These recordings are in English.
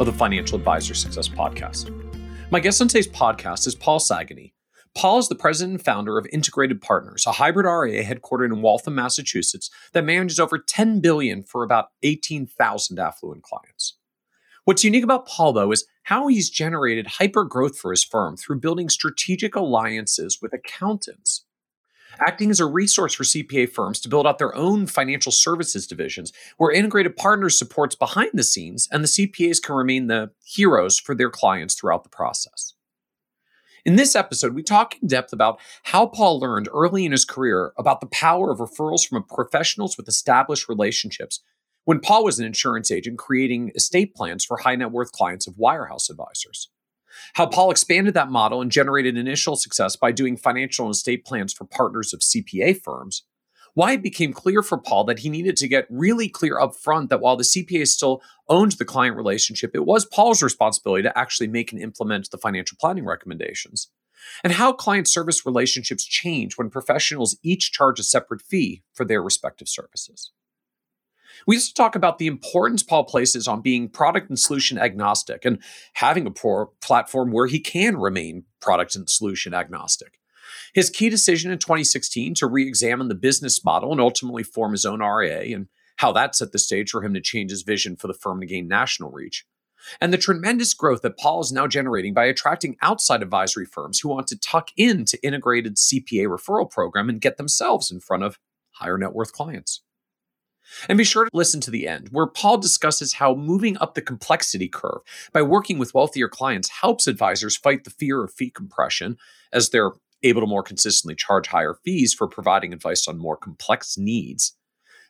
of the Financial Advisor Success Podcast. My guest on today's podcast is Paul Saganey. Paul is the president and founder of Integrated Partners, a hybrid RIA headquartered in Waltham, Massachusetts, that manages over 10 billion for about 18,000 affluent clients. What's unique about Paul, though, is how he's generated hyper growth for his firm through building strategic alliances with accountants acting as a resource for CPA firms to build out their own financial services divisions, where integrated partners supports behind the scenes and the CPAs can remain the heroes for their clients throughout the process. In this episode, we talk in depth about how Paul learned early in his career about the power of referrals from professionals with established relationships when Paul was an insurance agent creating estate plans for high net worth clients of wirehouse advisors. How Paul expanded that model and generated initial success by doing financial and estate plans for partners of CPA firms. Why it became clear for Paul that he needed to get really clear up front that while the CPA still owned the client relationship, it was Paul's responsibility to actually make and implement the financial planning recommendations. And how client service relationships change when professionals each charge a separate fee for their respective services. We used to talk about the importance Paul places on being product and solution agnostic and having a poor platform where he can remain product and solution agnostic. His key decision in 2016 to re examine the business model and ultimately form his own RIA, and how that set the stage for him to change his vision for the firm to gain national reach. And the tremendous growth that Paul is now generating by attracting outside advisory firms who want to tuck into integrated CPA referral program and get themselves in front of higher net worth clients. And be sure to listen to the end, where Paul discusses how moving up the complexity curve by working with wealthier clients helps advisors fight the fear of fee compression as they're able to more consistently charge higher fees for providing advice on more complex needs.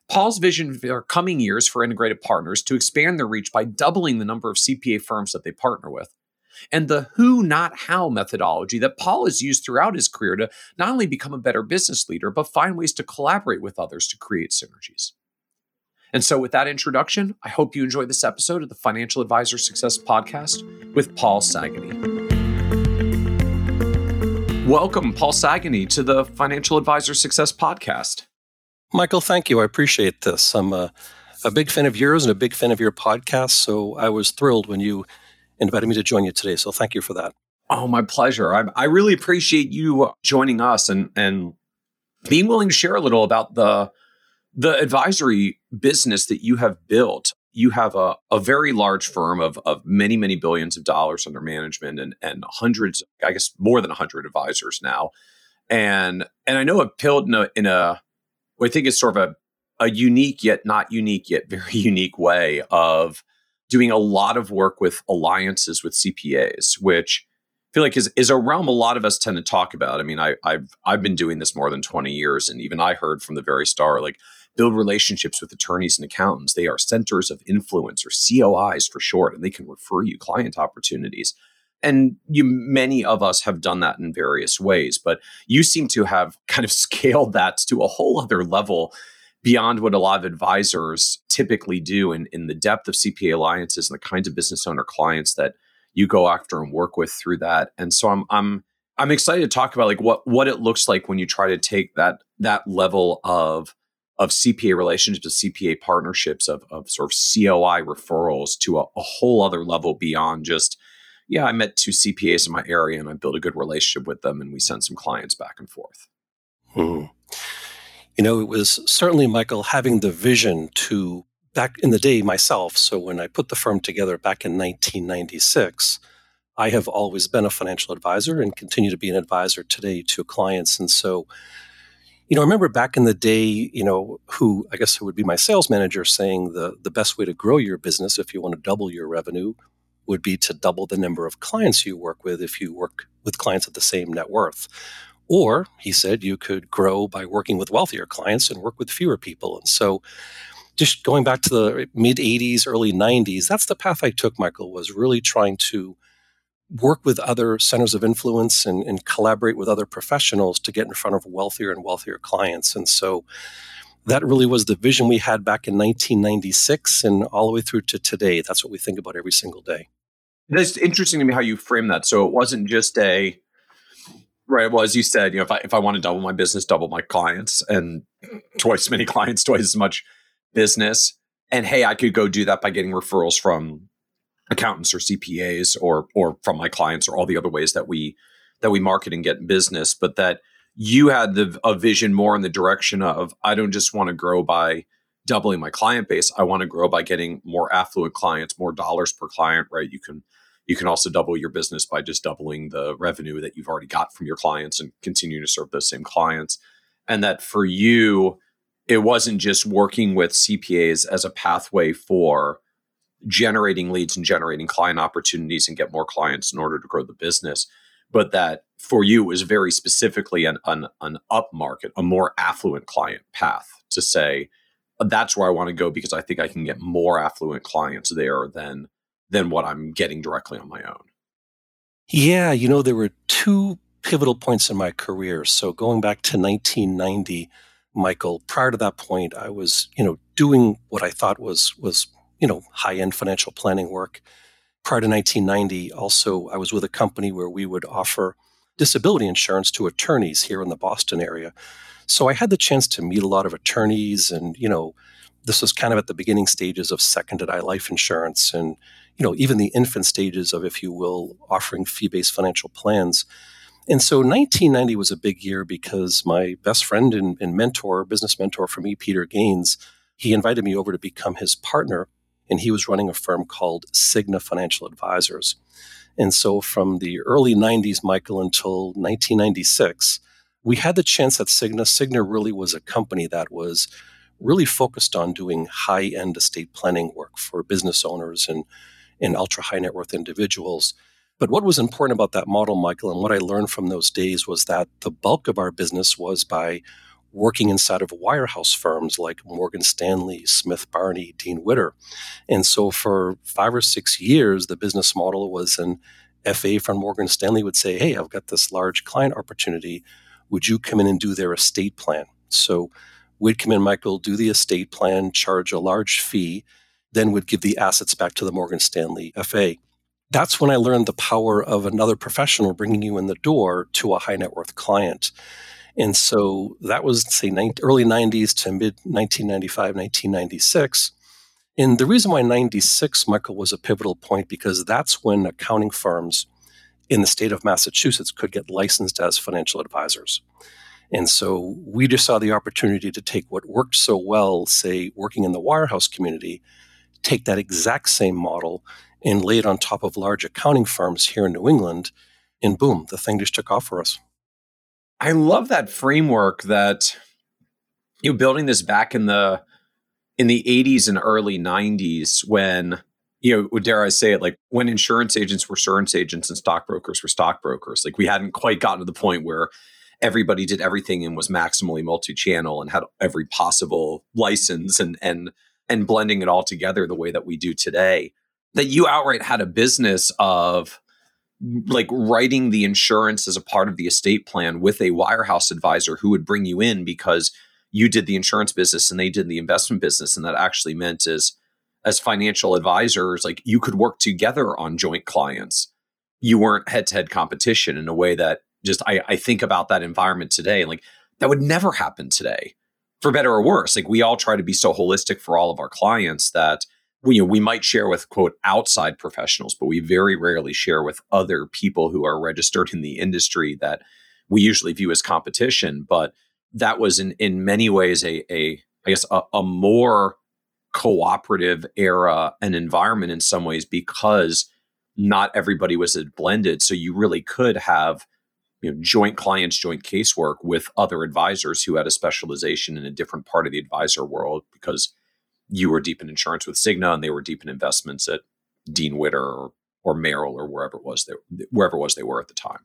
Paul's vision for coming years for integrated partners to expand their reach by doubling the number of CPA firms that they partner with. And the who, not how methodology that Paul has used throughout his career to not only become a better business leader, but find ways to collaborate with others to create synergies. And so, with that introduction, I hope you enjoy this episode of the Financial Advisor Success Podcast with Paul Saganey. Welcome, Paul Saganey, to the Financial Advisor Success Podcast. Michael, thank you. I appreciate this. I'm a, a big fan of yours and a big fan of your podcast. So I was thrilled when you invited me to join you today. So thank you for that. Oh, my pleasure. I, I really appreciate you joining us and, and being willing to share a little about the the advisory business that you have built, you have a, a very large firm of, of many, many billions of dollars under management and, and hundreds, I guess more than 100 advisors now. And and I know it built in a, in a I think it's sort of a, a unique yet not unique yet very unique way of doing a lot of work with alliances with CPAs, which I feel like is, is a realm a lot of us tend to talk about. I mean, I, I've I've been doing this more than 20 years, and even I heard from the very start, like build relationships with attorneys and accountants. They are centers of influence or COIs for short, and they can refer you client opportunities. And you, many of us have done that in various ways, but you seem to have kind of scaled that to a whole other level beyond what a lot of advisors typically do in, in the depth of CPA alliances and the kinds of business owner clients that you go after and work with through that. And so I'm I'm I'm excited to talk about like what what it looks like when you try to take that that level of of CPA relationships, of CPA partnerships, of, of sort of COI referrals to a, a, whole other level beyond just, yeah, I met two CPAs in my area and I built a good relationship with them and we sent some clients back and forth. Hmm. You know, it was certainly, Michael, having the vision to back in the day myself. So when I put the firm together back in 1996, I have always been a financial advisor and continue to be an advisor today to clients. And so you know, I remember back in the day, you know, who I guess who would be my sales manager saying the the best way to grow your business if you want to double your revenue would be to double the number of clients you work with if you work with clients at the same net worth. Or he said you could grow by working with wealthier clients and work with fewer people. And so just going back to the mid 80s, early 90s, that's the path I took, Michael, was really trying to work with other centers of influence and, and collaborate with other professionals to get in front of wealthier and wealthier clients. And so that really was the vision we had back in 1996 and all the way through to today. That's what we think about every single day. It's interesting to me how you frame that. So it wasn't just a right. Well, as you said, you know, if I if I want to double my business, double my clients, and twice as many clients, twice as much business, and hey, I could go do that by getting referrals from accountants or CPAs or or from my clients or all the other ways that we that we market and get business, but that you had the a vision more in the direction of I don't just want to grow by doubling my client base. I want to grow by getting more affluent clients, more dollars per client, right? You can you can also double your business by just doubling the revenue that you've already got from your clients and continue to serve those same clients. And that for you, it wasn't just working with CPAs as a pathway for generating leads and generating client opportunities and get more clients in order to grow the business, but that for you was very specifically an, an, an up market, a more affluent client path to say, that's where I want to go because I think I can get more affluent clients there than than what I'm getting directly on my own. Yeah, you know, there were two pivotal points in my career. So going back to 1990, Michael, prior to that point, I was, you know, doing what I thought was was, you know, high-end financial planning work. Prior to 1990, also I was with a company where we would offer disability insurance to attorneys here in the Boston area. So I had the chance to meet a lot of attorneys and, you know, this was kind of at the beginning stages of second to die life insurance and, you know, even the infant stages of, if you will, offering fee-based financial plans. And so 1990 was a big year because my best friend and, and mentor, business mentor for me, Peter Gaines, he invited me over to become his partner. And he was running a firm called Cigna Financial Advisors. And so from the early 90s, Michael, until 1996, we had the chance at Cigna. Cigna really was a company that was really focused on doing high end estate planning work for business owners and, and ultra high net worth individuals. But what was important about that model, Michael, and what I learned from those days was that the bulk of our business was by working inside of wirehouse firms like Morgan Stanley, Smith Barney, Dean Witter. And so for five or six years, the business model was an FA from Morgan Stanley would say, Hey, I've got this large client opportunity would you come in and do their estate plan? So we'd come in, Michael, do the estate plan, charge a large fee, then would give the assets back to the Morgan Stanley FA. That's when I learned the power of another professional bringing you in the door to a high net worth client. And so that was, say, early 90s to mid 1995, 1996. And the reason why 96, Michael, was a pivotal point because that's when accounting firms in the state of Massachusetts could get licensed as financial advisors. And so we just saw the opportunity to take what worked so well, say, working in the wirehouse community, take that exact same model and lay it on top of large accounting firms here in New England. And boom, the thing just took off for us. I love that framework that you know, building this back in the in the 80s and early 90s when you know, dare I say it, like when insurance agents were insurance agents and stockbrokers were stockbrokers, like we hadn't quite gotten to the point where everybody did everything and was maximally multi-channel and had every possible license and and and blending it all together the way that we do today. That you outright had a business of like writing the insurance as a part of the estate plan with a wirehouse advisor who would bring you in because you did the insurance business and they did the investment business and that actually meant is as financial advisors, like you could work together on joint clients. You weren't head to head competition in a way that just I, I think about that environment today. and Like that would never happen today, for better or worse. Like we all try to be so holistic for all of our clients that we, you know, we might share with quote outside professionals, but we very rarely share with other people who are registered in the industry that we usually view as competition. But that was in in many ways a a I guess a, a more cooperative era and environment in some ways because not everybody was blended. So you really could have you know, joint clients, joint casework with other advisors who had a specialization in a different part of the advisor world because you were deep in insurance with Cigna and they were deep in investments at Dean Witter or, or Merrill or wherever it was they, wherever it was they were at the time.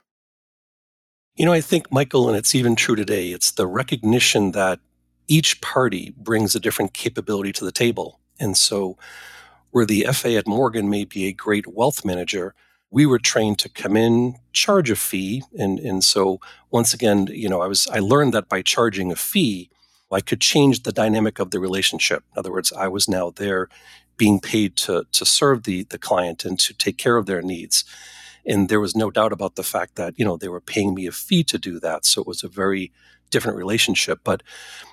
You know, I think Michael, and it's even true today. It's the recognition that each party brings a different capability to the table. And so, where the FA at Morgan may be a great wealth manager, we were trained to come in, charge a fee. And, and so once again, you know, I was I learned that by charging a fee, I could change the dynamic of the relationship. In other words, I was now there being paid to, to serve the, the client and to take care of their needs. And there was no doubt about the fact that, you know, they were paying me a fee to do that. So it was a very different relationship. But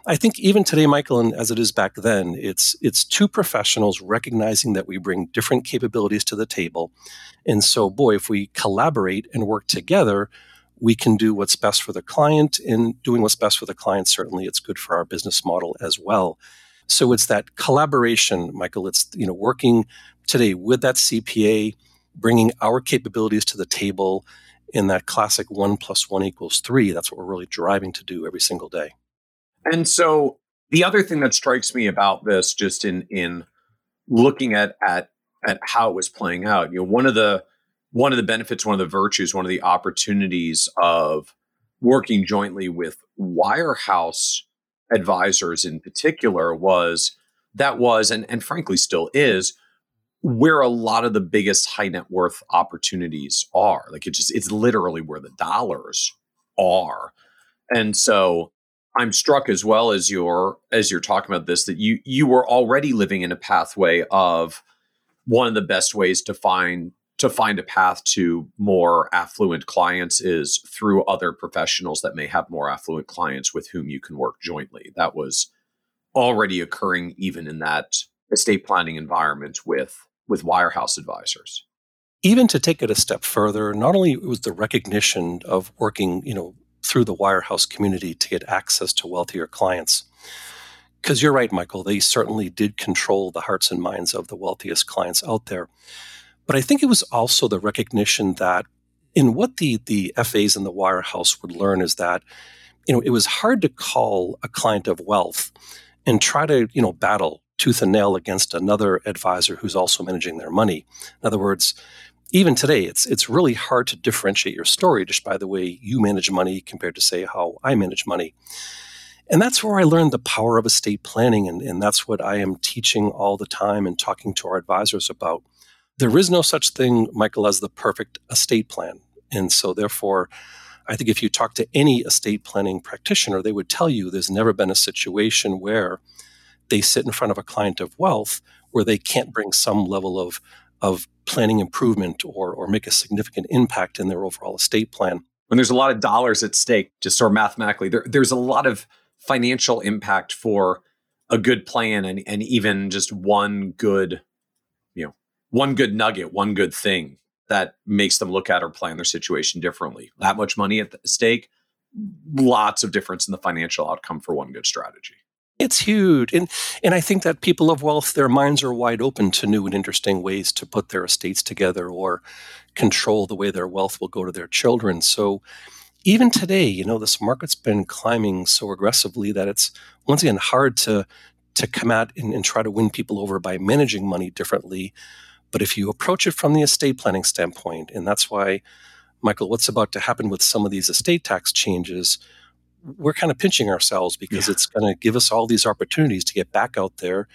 I think even today, Michael, and as it is back then, it's it's two professionals recognizing that we bring different capabilities to the table. And so, boy, if we collaborate and work together, we can do what's best for the client. And doing what's best for the client, certainly it's good for our business model as well. So it's that collaboration, Michael. It's you know working today with that CPA, bringing our capabilities to the table in that classic one plus one equals three. That's what we're really driving to do every single day. And so the other thing that strikes me about this, just in in looking at at at how it was playing out, you know, one of the one of the benefits, one of the virtues, one of the opportunities of working jointly with Wirehouse advisors in particular was that was and, and frankly still is where a lot of the biggest high net worth opportunities are. Like it just it's literally where the dollars are. And so I'm struck as well as you're as you're talking about this that you you were already living in a pathway of one of the best ways to find to find a path to more affluent clients is through other professionals that may have more affluent clients with whom you can work jointly. That was already occurring even in that estate planning environment with with wirehouse advisors. Even to take it a step further, not only was the recognition of working, you know, through the wirehouse community to get access to wealthier clients. Because you're right, Michael, they certainly did control the hearts and minds of the wealthiest clients out there. But I think it was also the recognition that in what the, the FAs in the wirehouse would learn is that, you know, it was hard to call a client of wealth and try to, you know, battle tooth and nail against another advisor who's also managing their money. In other words, even today, it's it's really hard to differentiate your story just by the way you manage money compared to say how I manage money. And that's where I learned the power of estate planning, and, and that's what I am teaching all the time and talking to our advisors about. There is no such thing, Michael, as the perfect estate plan. And so therefore, I think if you talk to any estate planning practitioner, they would tell you there's never been a situation where they sit in front of a client of wealth where they can't bring some level of, of planning improvement or, or make a significant impact in their overall estate plan. When there's a lot of dollars at stake, just sort of mathematically, there, there's a lot of financial impact for a good plan and, and even just one good, one good nugget, one good thing that makes them look at or plan their situation differently. That much money at stake, lots of difference in the financial outcome for one good strategy. It's huge. And and I think that people of wealth, their minds are wide open to new and interesting ways to put their estates together or control the way their wealth will go to their children. So even today, you know, this market's been climbing so aggressively that it's once again hard to to come out and, and try to win people over by managing money differently. But if you approach it from the estate planning standpoint, and that's why, Michael, what's about to happen with some of these estate tax changes, we're kind of pinching ourselves because yeah. it's going to give us all these opportunities to get back out there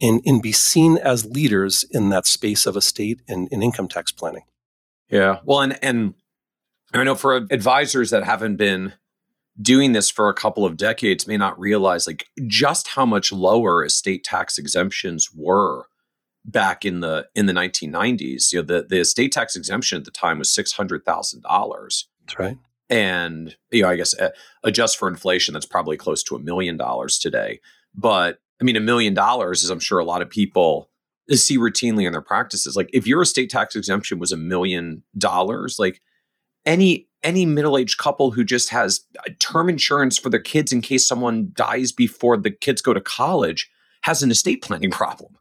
and, and be seen as leaders in that space of estate and, and income tax planning. Yeah. Well, and, and I know for advisors that haven't been doing this for a couple of decades may not realize like just how much lower estate tax exemptions were back in the in the 1990s you know the the estate tax exemption at the time was $600,000 that's right. And you know i guess uh, adjust for inflation that's probably close to a million dollars today. But i mean a million dollars is i'm sure a lot of people see routinely in their practices. Like if your estate tax exemption was a million dollars like any any middle-aged couple who just has term insurance for their kids in case someone dies before the kids go to college has an estate planning problem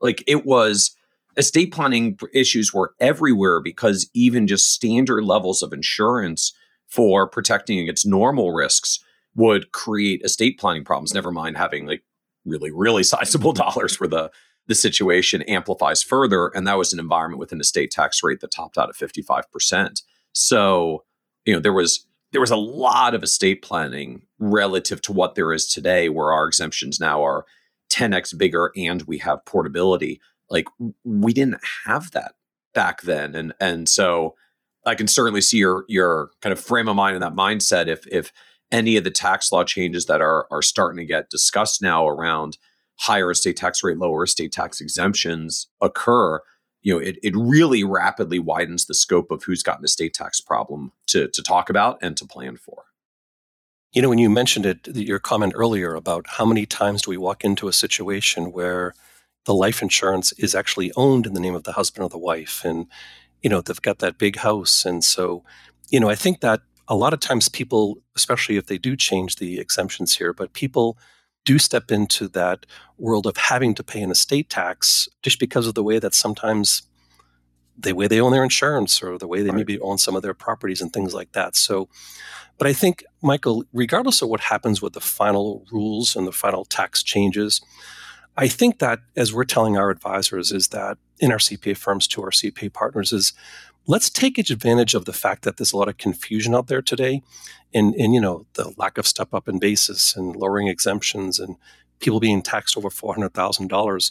like it was estate planning issues were everywhere because even just standard levels of insurance for protecting against normal risks would create estate planning problems. Never mind having like really, really sizable dollars where the the situation amplifies further. And that was an environment with an estate tax rate that topped out at 55%. So, you know, there was there was a lot of estate planning relative to what there is today, where our exemptions now are 10x bigger and we have portability. Like we didn't have that back then, and and so I can certainly see your your kind of frame of mind and that mindset if if any of the tax law changes that are are starting to get discussed now around higher estate tax rate, lower estate tax exemptions occur, you know, it, it really rapidly widens the scope of who's got an estate tax problem to, to talk about and to plan for. You know, when you mentioned it, your comment earlier about how many times do we walk into a situation where the life insurance is actually owned in the name of the husband or the wife, and you know they've got that big house, and so you know I think that a lot of times people, especially if they do change the exemptions here, but people do step into that world of having to pay an estate tax just because of the way that sometimes the way they own their insurance or the way they right. maybe own some of their properties and things like that. So, but I think, Michael, regardless of what happens with the final rules and the final tax changes, I think that as we're telling our advisors is that in our CPA firms to our CPA partners is let's take advantage of the fact that there's a lot of confusion out there today and, and you know the lack of step up in basis and lowering exemptions and people being taxed over $400,000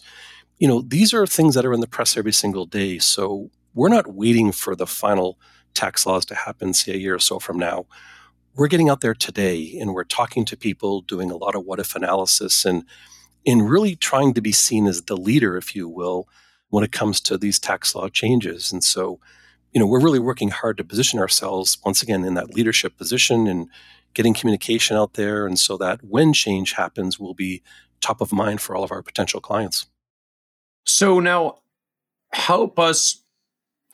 you know these are things that are in the press every single day so we're not waiting for the final tax laws to happen say a year or so from now we're getting out there today and we're talking to people doing a lot of what if analysis and in really trying to be seen as the leader if you will when it comes to these tax law changes and so you know, we're really working hard to position ourselves once again in that leadership position and getting communication out there. And so that when change happens, we'll be top of mind for all of our potential clients. So now help us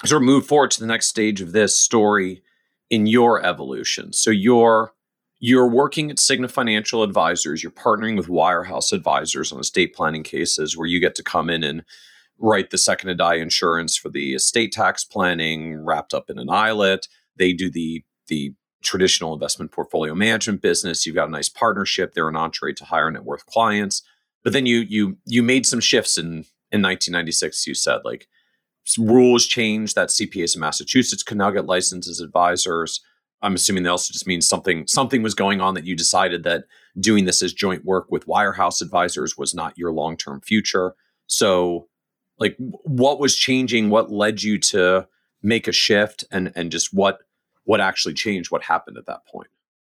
sort of move forward to the next stage of this story in your evolution. So you're you're working at Cigna Financial Advisors, you're partnering with Wirehouse Advisors on estate planning cases where you get to come in and write the second to die insurance for the estate tax planning wrapped up in an ILIT. They do the the traditional investment portfolio management business. You've got a nice partnership. They're an entree to higher net worth clients. But then you you you made some shifts in in 1996. You said like rules change that CPAs in Massachusetts could now get licensed as advisors. I'm assuming that also just means something something was going on that you decided that doing this as joint work with Wirehouse advisors was not your long term future. So like what was changing? What led you to make a shift? And and just what what actually changed? What happened at that point?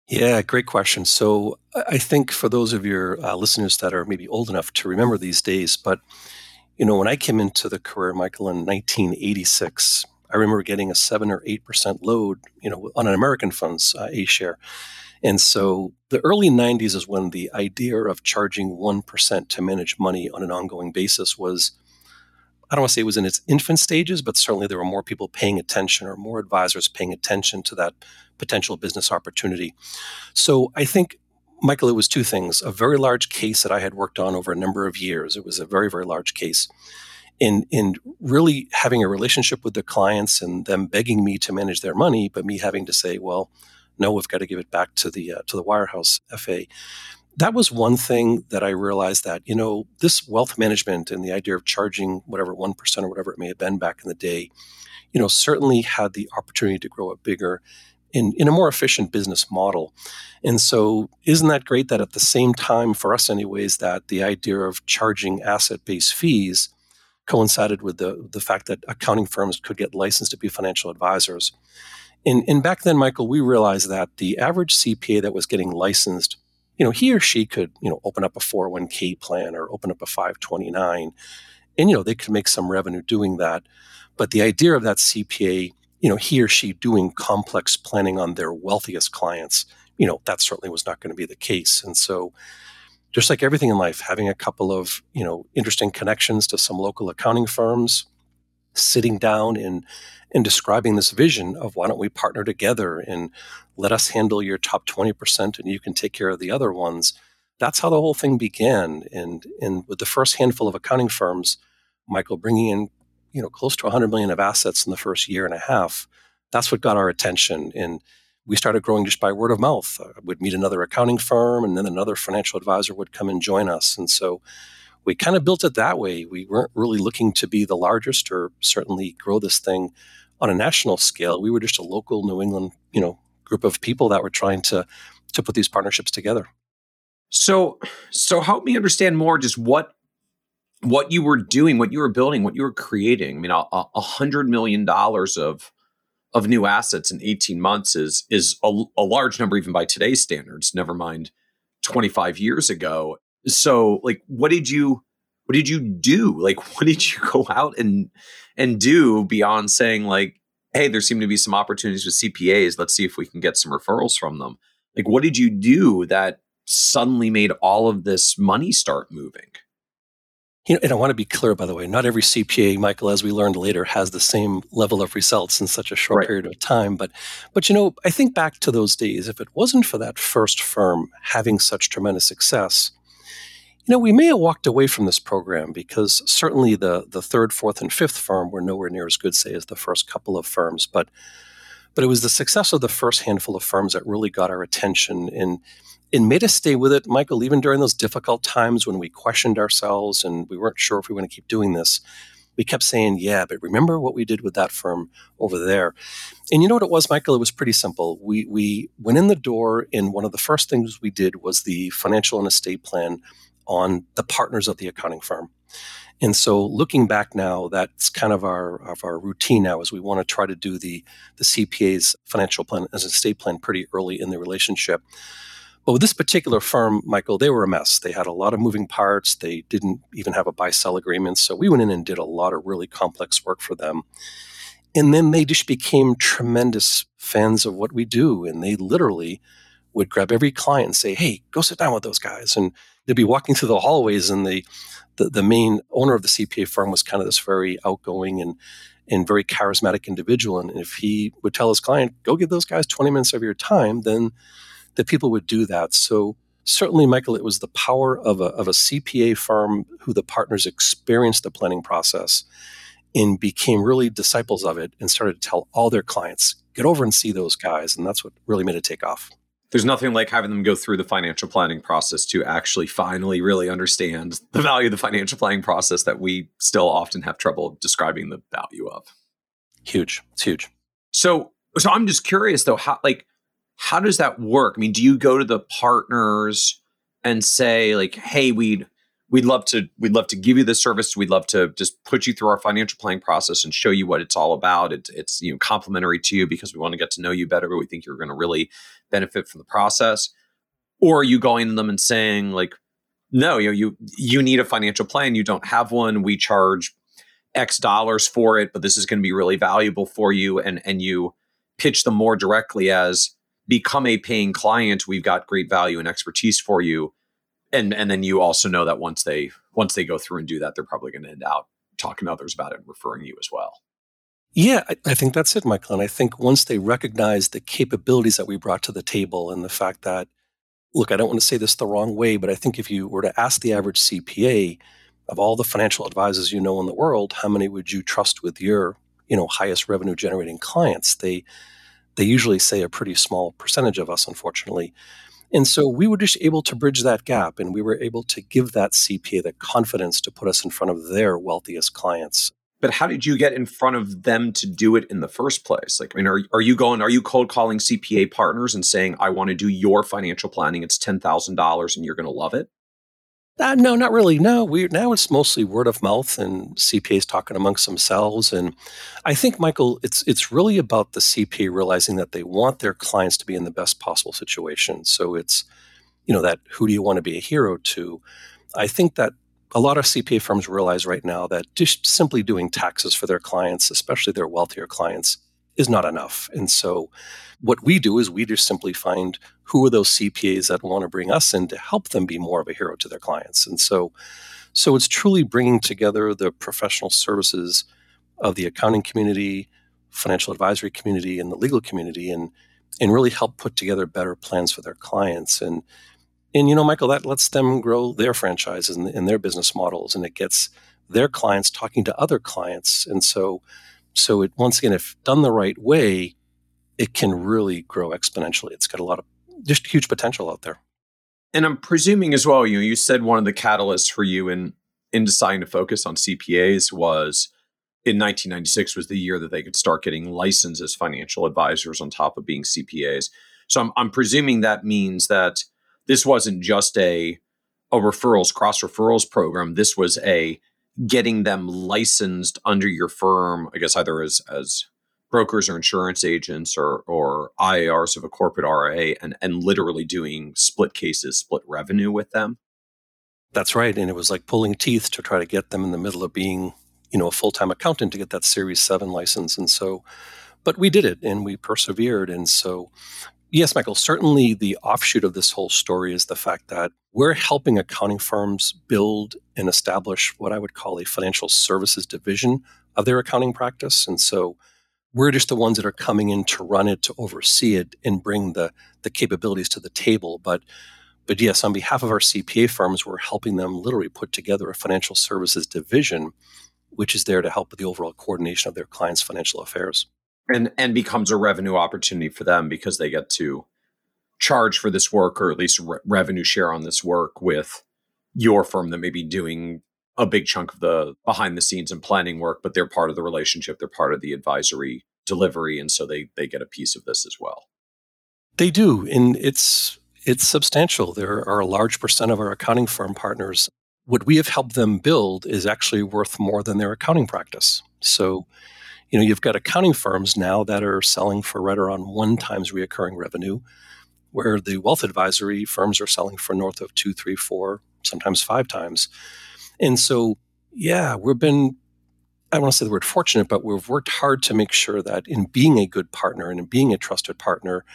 Yeah great question. So i think for those of your uh, listeners that are maybe old enough to remember these days but you know when i came into the career michael in 1986 i remember getting a 7 or 8% load you know on an american funds uh, a share and so the early 90s is when the idea of charging 1% to manage money on an ongoing basis was I don't want to say it was in its infant stages, but certainly there were more people paying attention or more advisors paying attention to that potential business opportunity. So I think, Michael, it was two things. A very large case that I had worked on over a number of years. It was a very, very large case. In, in really having a relationship with the clients and them begging me to manage their money, but me having to say, well, no, we've got to give it back to the uh, to the wirehouse FA that was one thing that I realized that, you know, this wealth management and the idea of charging whatever 1% or whatever it may have been back in the day, you know, certainly had the opportunity to grow it bigger in, in a more efficient business model. And so, isn't that great that at the same time, for us, anyways, that the idea of charging asset based fees coincided with the, the fact that accounting firms could get licensed to be financial advisors? And, and back then, Michael, we realized that the average CPA that was getting licensed you know, he or she could, you know, open up a 401k plan or open up a 529 and, you know, they could make some revenue doing that. But the idea of that CPA, you know, he or she doing complex planning on their wealthiest clients, you know, that certainly was not going to be the case. And so, just like everything in life, having a couple of, you know, interesting connections to some local accounting firms, sitting down and and describing this vision of why don't we partner together and let us handle your top 20% and you can take care of the other ones. That's how the whole thing began. And, and with the first handful of accounting firms, Michael bringing in, you know, close to 100 million of assets in the first year and a half, that's what got our attention. And we started growing just by word of mouth. Uh, we'd meet another accounting firm, and then another financial advisor would come and join us. And so we kind of built it that way. We weren't really looking to be the largest or certainly grow this thing on a national scale. We were just a local New England, you know, group of people that were trying to to put these partnerships together. So, so help me understand more just what what you were doing, what you were building, what you were creating. I mean, a, a hundred million dollars of of new assets in 18 months is is a, a large number even by today's standards. Never mind 25 years ago. So, like, what did you what did you do? Like, what did you go out and and do beyond saying like, hey, there seem to be some opportunities with CPAs. Let's see if we can get some referrals from them. Like, what did you do that suddenly made all of this money start moving? You know, and I want to be clear, by the way, not every CPA, Michael, as we learned later, has the same level of results in such a short right. period of time. But, but you know, I think back to those days. If it wasn't for that first firm having such tremendous success, you know, we may have walked away from this program because certainly the the third, fourth, and fifth firm were nowhere near as good, say, as the first couple of firms. But but it was the success of the first handful of firms that really got our attention and and made us stay with it, Michael, even during those difficult times when we questioned ourselves and we weren't sure if we going to keep doing this. We kept saying, yeah, but remember what we did with that firm over there. And you know what it was, Michael? It was pretty simple. We, we went in the door, and one of the first things we did was the financial and estate plan on the partners of the accounting firm. And so looking back now, that's kind of our of our routine now is we want to try to do the the CPA's financial plan as a estate plan pretty early in the relationship. But with this particular firm, Michael, they were a mess. They had a lot of moving parts. They didn't even have a buy sell agreement. So we went in and did a lot of really complex work for them. And then they just became tremendous fans of what we do. And they literally would grab every client and say, Hey, go sit down with those guys. And they'd be walking through the hallways and the, the, the main owner of the CPA firm was kind of this very outgoing and and very charismatic individual. And if he would tell his client, go give those guys 20 minutes of your time, then the people would do that. So certainly, Michael, it was the power of a, of a CPA firm who the partners experienced the planning process and became really disciples of it and started to tell all their clients, get over and see those guys. And that's what really made it take off there's nothing like having them go through the financial planning process to actually finally really understand the value of the financial planning process that we still often have trouble describing the value of. Huge. It's huge. So so I'm just curious though, how like how does that work? I mean, do you go to the partners and say like, hey, we'd we'd love to we'd love to give you the service. We'd love to just put you through our financial planning process and show you what it's all about. It, it's you know complimentary to you because we want to get to know you better. We think you're going to really benefit from the process. Or are you going to them and saying like no you know you you need a financial plan. You don't have one. We charge x dollars for it but this is going to be really valuable for you. And and you pitch them more directly as become a paying client we've got great value and expertise for you and and then you also know that once they once they go through and do that, they're probably going to end out talking to others about it and referring you as well. Yeah, I, I think that's it, Michael. And I think once they recognize the capabilities that we brought to the table and the fact that, look, I don't want to say this the wrong way, but I think if you were to ask the average CPA of all the financial advisors you know in the world, how many would you trust with your, you know, highest revenue generating clients? They they usually say a pretty small percentage of us, unfortunately. And so we were just able to bridge that gap and we were able to give that CPA the confidence to put us in front of their wealthiest clients. But how did you get in front of them to do it in the first place? Like, I mean, are, are you going, are you cold calling CPA partners and saying, I want to do your financial planning? It's $10,000 and you're going to love it? Uh, no, not really. No, we now it's mostly word of mouth and CPAs talking amongst themselves. And I think, Michael, it's it's really about the CPA realizing that they want their clients to be in the best possible situation. So it's, you know, that who do you want to be a hero to? I think that a lot of CPA firms realize right now that just simply doing taxes for their clients, especially their wealthier clients, is not enough. And so what we do is we just simply find who are those CPAs that want to bring us in to help them be more of a hero to their clients. And so so it's truly bringing together the professional services of the accounting community, financial advisory community and the legal community and and really help put together better plans for their clients and and you know michael that lets them grow their franchises and, and their business models and it gets their clients talking to other clients and so so it once again, if done the right way, it can really grow exponentially. It's got a lot of just huge potential out there. And I'm presuming as well, you know, you said one of the catalysts for you in in deciding to focus on CPAs was in 1996 was the year that they could start getting licensed as financial advisors on top of being CPAs. So I'm, I'm presuming that means that this wasn't just a a referrals cross referrals program. This was a getting them licensed under your firm, I guess either as as brokers or insurance agents or or IARs of a corporate RA and and literally doing split cases, split revenue with them. That's right. And it was like pulling teeth to try to get them in the middle of being, you know, a full-time accountant to get that series 7 license and so but we did it and we persevered and so Yes, Michael, certainly the offshoot of this whole story is the fact that we're helping accounting firms build and establish what I would call a financial services division of their accounting practice. And so we're just the ones that are coming in to run it, to oversee it, and bring the, the capabilities to the table. But but yes, on behalf of our CPA firms, we're helping them literally put together a financial services division, which is there to help with the overall coordination of their clients' financial affairs and and becomes a revenue opportunity for them because they get to charge for this work or at least re- revenue share on this work with your firm that may be doing a big chunk of the behind the scenes and planning work but they're part of the relationship they're part of the advisory delivery and so they they get a piece of this as well. They do and it's it's substantial. There are a large percent of our accounting firm partners. What we have helped them build is actually worth more than their accounting practice. So you know, you've got accounting firms now that are selling for right around one times reoccurring revenue, where the wealth advisory firms are selling for north of two, three, four, sometimes five times. And so, yeah, we've been, I want to say the word fortunate, but we've worked hard to make sure that in being a good partner and in being a trusted partner,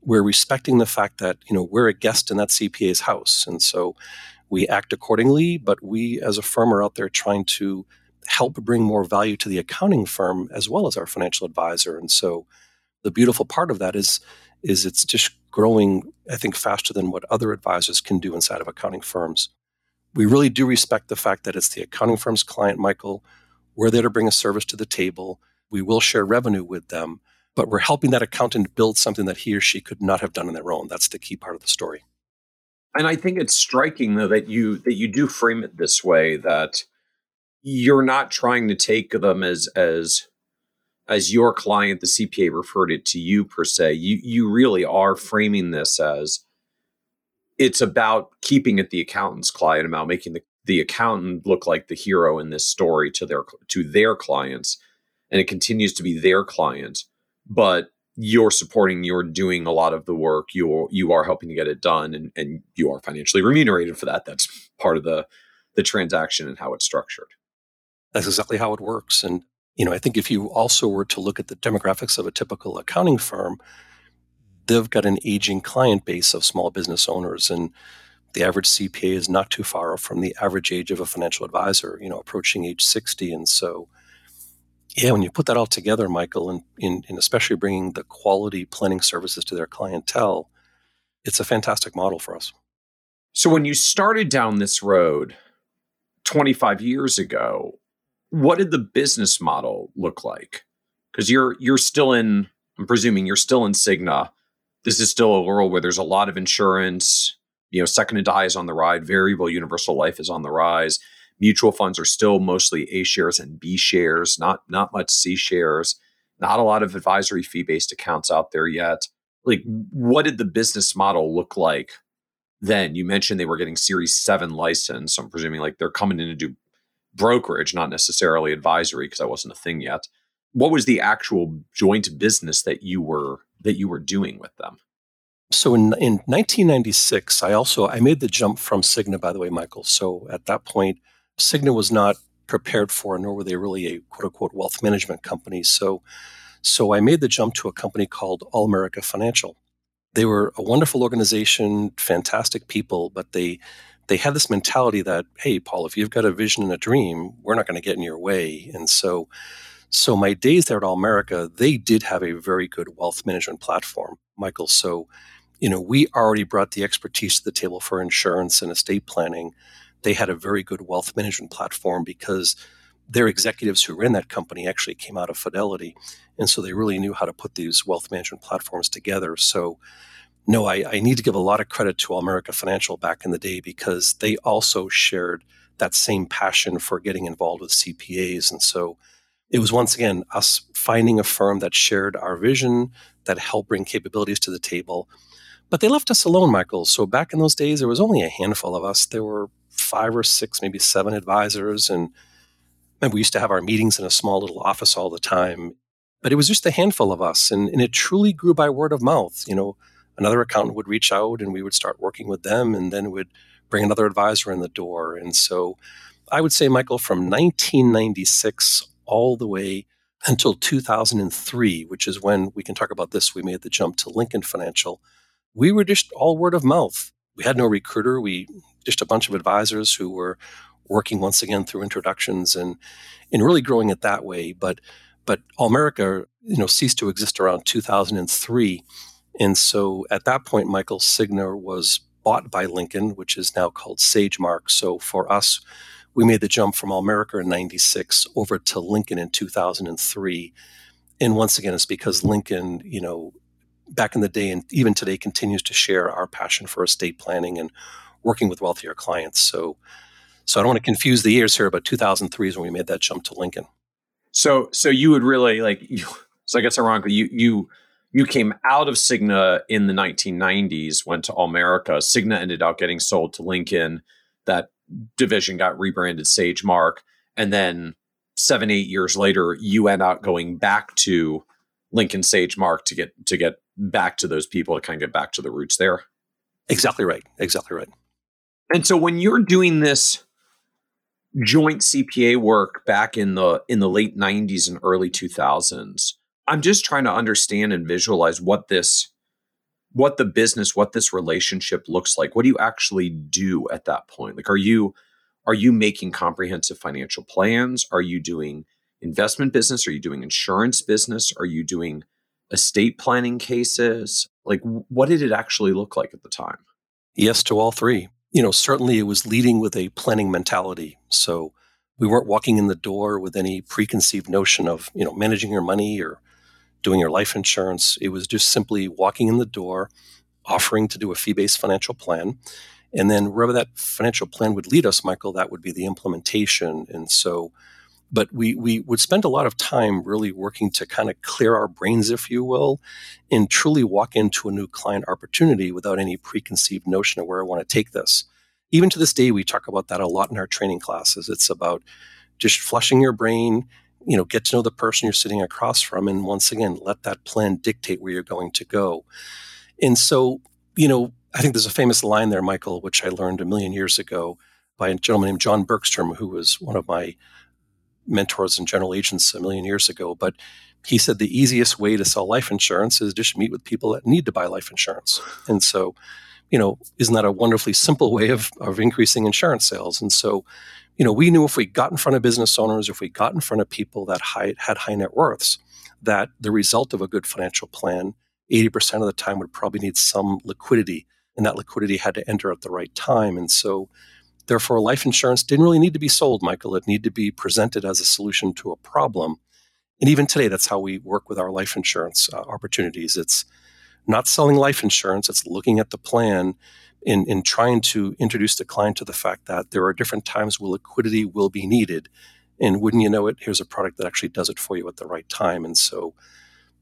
we're respecting the fact that, you know, we're a guest in that CPA's house. And so we act accordingly, but we as a firm are out there trying to help bring more value to the accounting firm as well as our financial advisor. And so the beautiful part of that is is it's just growing, I think, faster than what other advisors can do inside of accounting firms. We really do respect the fact that it's the accounting firm's client, Michael. We're there to bring a service to the table. We will share revenue with them, but we're helping that accountant build something that he or she could not have done on their own. That's the key part of the story. And I think it's striking though that you that you do frame it this way that you're not trying to take them as as as your client the cpa referred it to you per se. You you really are framing this as it's about keeping it the accountant's client about making the, the accountant look like the hero in this story to their to their clients and it continues to be their client but you're supporting you're doing a lot of the work you're you are helping to get it done and, and you are financially remunerated for that. That's part of the the transaction and how it's structured that's exactly how it works. And, you know, I think if you also were to look at the demographics of a typical accounting firm, they've got an aging client base of small business owners. And the average CPA is not too far from the average age of a financial advisor, you know, approaching age 60. And so, yeah, when you put that all together, Michael, and, in, in especially bringing the quality planning services to their clientele, it's a fantastic model for us. So, when you started down this road 25 years ago, what did the business model look like? Because you're you're still in, I'm presuming you're still in Cigna. This is still a world where there's a lot of insurance. You know, second to die is on the ride. Variable universal life is on the rise. Mutual funds are still mostly A shares and B shares, not not much C shares. Not a lot of advisory fee based accounts out there yet. Like, what did the business model look like then? You mentioned they were getting Series 7 license. So I'm presuming like they're coming in to do brokerage, not necessarily advisory, because that wasn't a thing yet. What was the actual joint business that you were that you were doing with them? So in in 1996, I also I made the jump from Cigna, by the way, Michael. So at that point, Cigna was not prepared for, nor were they really a quote unquote wealth management company. So so I made the jump to a company called Allmerica Financial. They were a wonderful organization, fantastic people, but they they had this mentality that, hey, Paul, if you've got a vision and a dream, we're not going to get in your way. And so, so my days there at Allmerica, they did have a very good wealth management platform, Michael. So, you know, we already brought the expertise to the table for insurance and estate planning. They had a very good wealth management platform because their executives who ran that company actually came out of Fidelity. And so they really knew how to put these wealth management platforms together. So, no, I, I need to give a lot of credit to America Financial back in the day because they also shared that same passion for getting involved with CPAs. And so it was once again us finding a firm that shared our vision, that helped bring capabilities to the table. But they left us alone, Michael. So back in those days, there was only a handful of us. There were five or six, maybe seven advisors. And And we used to have our meetings in a small little office all the time. But it was just a handful of us, and, and it truly grew by word of mouth. You know, another accountant would reach out and we would start working with them, and then would bring another advisor in the door. And so I would say, Michael, from 1996 all the way until 2003, which is when we can talk about this, we made the jump to Lincoln Financial. We were just all word of mouth. We had no recruiter. We just a bunch of advisors who were working once again through introductions and and really growing it that way. But but Allmerica, you know, ceased to exist around 2003, and so at that point, Michael Cigna was bought by Lincoln, which is now called SageMark. So for us, we made the jump from Allmerica in 96 over to Lincoln in 2003. And once again, it's because Lincoln, you know, back in the day and even today continues to share our passion for estate planning and working with wealthier clients. So, so I don't want to confuse the years here, but 2003 is when we made that jump to Lincoln. So, so you would really like, you, so I guess ironically, you, you, you came out of Cigna in the 1990s, went to Allmerica. Cigna ended up getting sold to Lincoln. That division got rebranded SageMark. And then seven, eight years later, you end up going back to Lincoln SageMark to get to get back to those people to kind of get back to the roots there. Exactly right. Exactly right. And so when you're doing this joint CPA work back in the in the late 90s and early 2000s, I'm just trying to understand and visualize what this what the business, what this relationship looks like. What do you actually do at that point? Like are you are you making comprehensive financial plans? Are you doing investment business? Are you doing insurance business? Are you doing estate planning cases? Like what did it actually look like at the time? Yes to all three. You know, certainly it was leading with a planning mentality. So we weren't walking in the door with any preconceived notion of, you know, managing your money or doing your life insurance. It was just simply walking in the door, offering to do a fee based financial plan. And then wherever that financial plan would lead us, Michael, that would be the implementation. And so, but we, we would spend a lot of time really working to kind of clear our brains, if you will, and truly walk into a new client opportunity without any preconceived notion of where I want to take this. Even to this day, we talk about that a lot in our training classes. It's about just flushing your brain, you know, get to know the person you're sitting across from, and once again, let that plan dictate where you're going to go. And so, you know, I think there's a famous line there, Michael, which I learned a million years ago by a gentleman named John Bergstrom, who was one of my mentors and general agents a million years ago. But he said the easiest way to sell life insurance is just meet with people that need to buy life insurance. And so, you know, isn't that a wonderfully simple way of, of increasing insurance sales? And so, you know, we knew if we got in front of business owners, if we got in front of people that high, had high net worths, that the result of a good financial plan, 80% of the time would probably need some liquidity. And that liquidity had to enter at the right time. And so, therefore, life insurance didn't really need to be sold, Michael. It needed to be presented as a solution to a problem. And even today, that's how we work with our life insurance uh, opportunities. It's not selling life insurance, it's looking at the plan in, in trying to introduce the client to the fact that there are different times where liquidity will be needed. And wouldn't you know it, here's a product that actually does it for you at the right time. And so,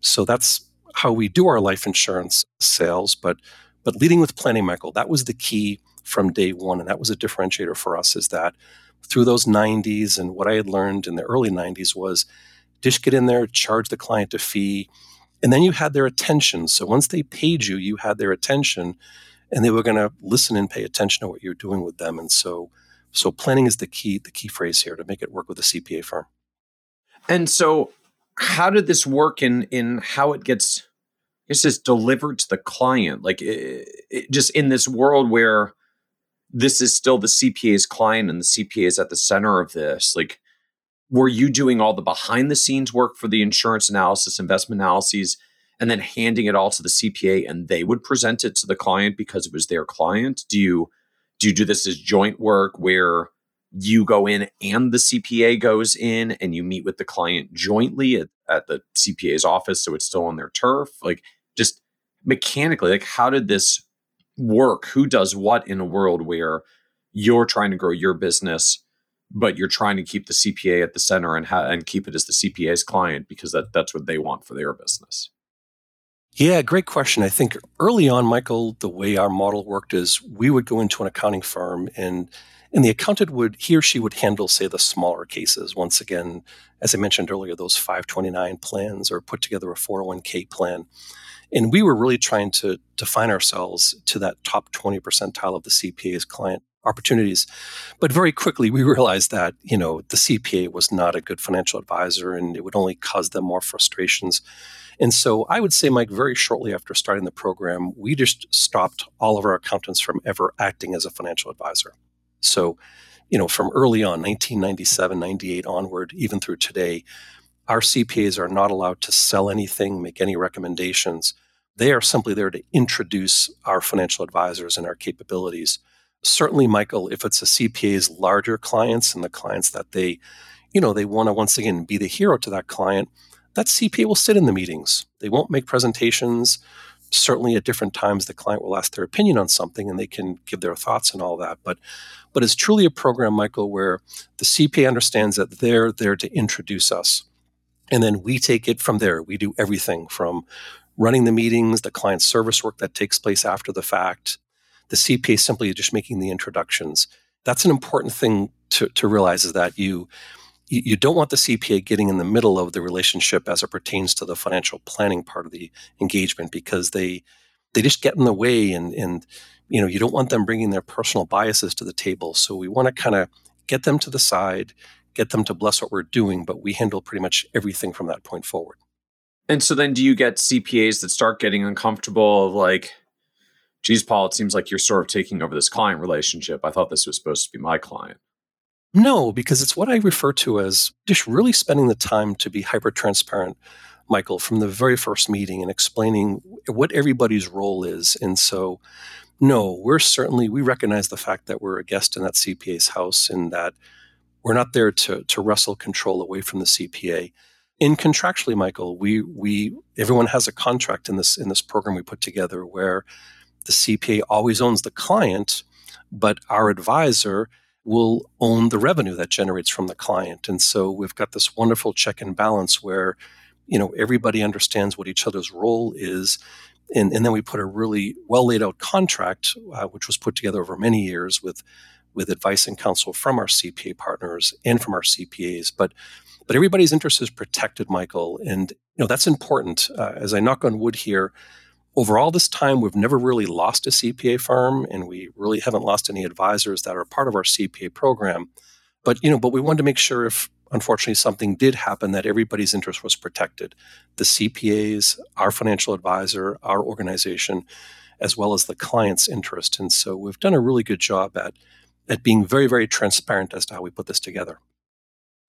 so that's how we do our life insurance sales. But, but leading with planning, Michael, that was the key from day one. And that was a differentiator for us is that through those 90s and what I had learned in the early 90s was just get in there, charge the client a fee, and then you had their attention. So once they paid you, you had their attention and they were going to listen and pay attention to what you're doing with them. And so, so planning is the key, the key phrase here to make it work with a CPA firm. And so, how did this work in in how it gets? It's just delivered to the client, like it, it, just in this world where this is still the CPA's client and the CPA is at the center of this. Like, were you doing all the behind the scenes work for the insurance analysis, investment analyses? and then handing it all to the CPA and they would present it to the client because it was their client? Do you do you do this as joint work where you go in and the CPA goes in and you meet with the client jointly at, at the CPA's office so it's still on their turf? Like just mechanically, like how did this work? Who does what in a world where you're trying to grow your business? But you're trying to keep the CPA at the center and ha- and keep it as the CPA's client because that that's what they want for their business. Yeah, great question. I think early on, Michael, the way our model worked is we would go into an accounting firm and And the accountant would, he or she would handle, say, the smaller cases. Once again, as I mentioned earlier, those 529 plans or put together a 401k plan. And we were really trying to define ourselves to that top 20 percentile of the CPA's client opportunities. But very quickly, we realized that, you know, the CPA was not a good financial advisor and it would only cause them more frustrations. And so I would say, Mike, very shortly after starting the program, we just stopped all of our accountants from ever acting as a financial advisor. So, you know, from early on, 1997, 98 onward, even through today, our CPAs are not allowed to sell anything, make any recommendations. They are simply there to introduce our financial advisors and our capabilities certainly, Michael, if it's a CPA's larger clients and the clients that they, you know, they want to once again be the hero to that client, that CPA will sit in the meetings. They won't make presentations. Certainly, at different times, the client will ask their opinion on something, and they can give their thoughts and all that. But, but it's truly a program, Michael, where the CPA understands that they're there to introduce us, and then we take it from there. We do everything from running the meetings, the client service work that takes place after the fact, the CPA is simply just making the introductions. That's an important thing to, to realize is that you you don't want the CPA getting in the middle of the relationship as it pertains to the financial planning part of the engagement because they they just get in the way and and you know you don't want them bringing their personal biases to the table. So we want to kind of get them to the side, get them to bless what we're doing, but we handle pretty much everything from that point forward. And so then do you get CPAs that start getting uncomfortable of like geez, Paul, it seems like you're sort of taking over this client relationship. I thought this was supposed to be my client. No, because it's what I refer to as just really spending the time to be hyper transparent, Michael, from the very first meeting and explaining what everybody's role is. And so, no, we're certainly, we recognize the fact that we're a guest in that CPA's house and that we're not there to, to wrestle control away from the CPA. In contractually, Michael, we, we, everyone has a contract in this, in this program we put together where the CPA always owns the client, but our advisor will own the revenue that generates from the client. And so we've got this wonderful check and balance where, you know, everybody understands what each other's role is. And, and then we put a really well laid out contract, uh, which was put together over many years with, with advice and counsel from our CPA partners and from our CPAs. But, but everybody's interest is protected, Michael. And, you know, that's important. Uh, as I knock on wood here, over all this time, we've never really lost a CPA firm, and we really haven't lost any advisors that are part of our CPA program. But you know, but we wanted to make sure if unfortunately something did happen that everybody's interest was protected. The CPAs, our financial advisor, our organization, as well as the client's interest. And so we've done a really good job at at being very, very transparent as to how we put this together.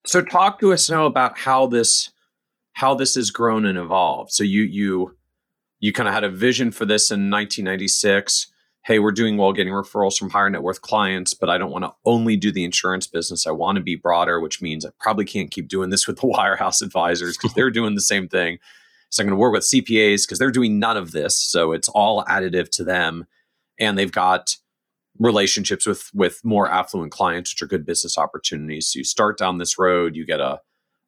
So talk to us now about how this how this has grown and evolved. So you you you kind of had a vision for this in 1996 hey we're doing well getting referrals from higher net worth clients but i don't want to only do the insurance business. I want to be broader which means i probably can't keep doing this with the wirehouse advisors because they're doing the same thing. So i'm going to work with cpas because they're doing none of this so it's all additive to them. And they've got relationships with with more affluent clients which are good business opportunities. So you start down this road you get a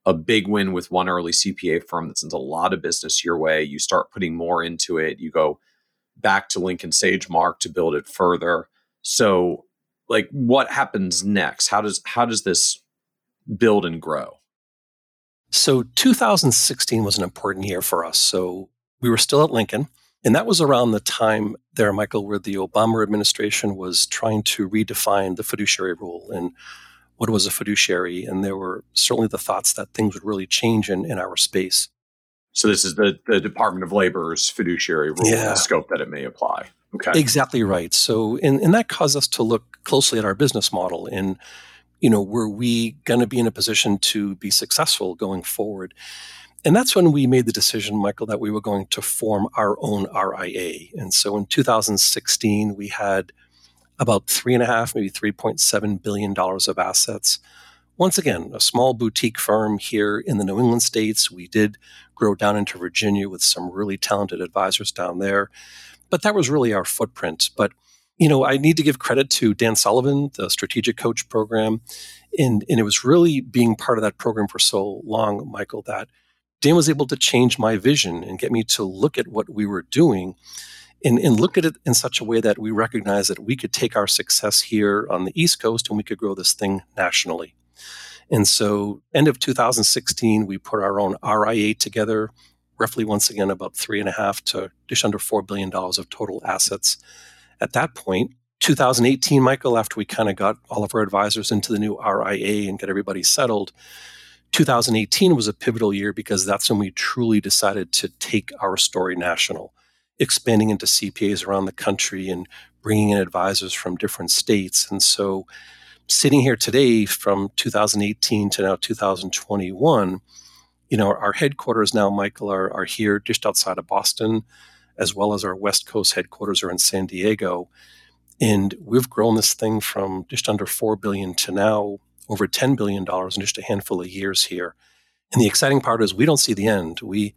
a big win with one early CPA firm that sends a lot of business your way. You start putting more into it. You go back to Lincoln SageMark to build it further. So, like, what happens next? How does how does this build and grow? So, 2016 was an important year for us. So, we were still at Lincoln. And that was around the time there, Michael, where the Obama administration was trying to redefine the fiduciary rule. And what was a fiduciary, and there were certainly the thoughts that things would really change in, in our space. So this is the, the Department of Labor's fiduciary rule yeah. and scope that it may apply. Okay. Exactly right. So and, and that caused us to look closely at our business model and you know, were we going to be in a position to be successful going forward? And that's when we made the decision, Michael, that we were going to form our own RIA. And so in 2016, we had about three and a half, maybe $3.7 billion of assets. Once again, a small boutique firm here in the New England states. We did grow down into Virginia with some really talented advisors down there. But that was really our footprint. But you know, I need to give credit to Dan Sullivan, the strategic coach program. And, and it was really being part of that program for so long, Michael, that Dan was able to change my vision and get me to look at what we were doing and, and look at it in such a way that we recognize that we could take our success here on the East Coast and we could grow this thing nationally. And so, end of 2016, we put our own RIA together, roughly once again about three and a half to just under $4 billion of total assets. At that point, 2018, Michael, after we kind of got all of our advisors into the new RIA and got everybody settled, 2018 was a pivotal year because that's when we truly decided to take our story national, expanding into CPAs around the country and bringing in advisors from different states. And so, sitting here today from 2018 to now 2021, you know, our headquarters now, Michael, are, are here just outside of Boston, as well as our West Coast headquarters are in San Diego. And we've grown this thing from just under 4 billion to now over $10 billion in just a handful of years here. And the exciting part is we don't see the end. We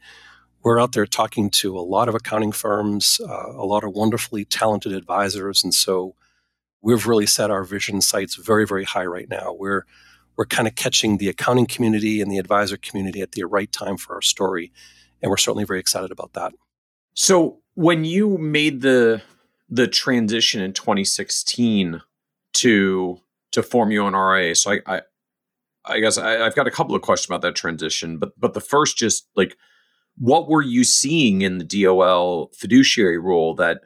we're out there talking to a lot of accounting firms, uh, a lot of wonderfully talented advisors, and so we've really set our vision sights very, very high right now. We're we're kind of catching the accounting community and the advisor community at the right time for our story, and we're certainly very excited about that. So when you made the the transition in 2016 to to form your own RIA. So I, I, I guess I, have got a couple of questions about that transition, but but the first, just like, what were you seeing in the DOL fiduciary rule that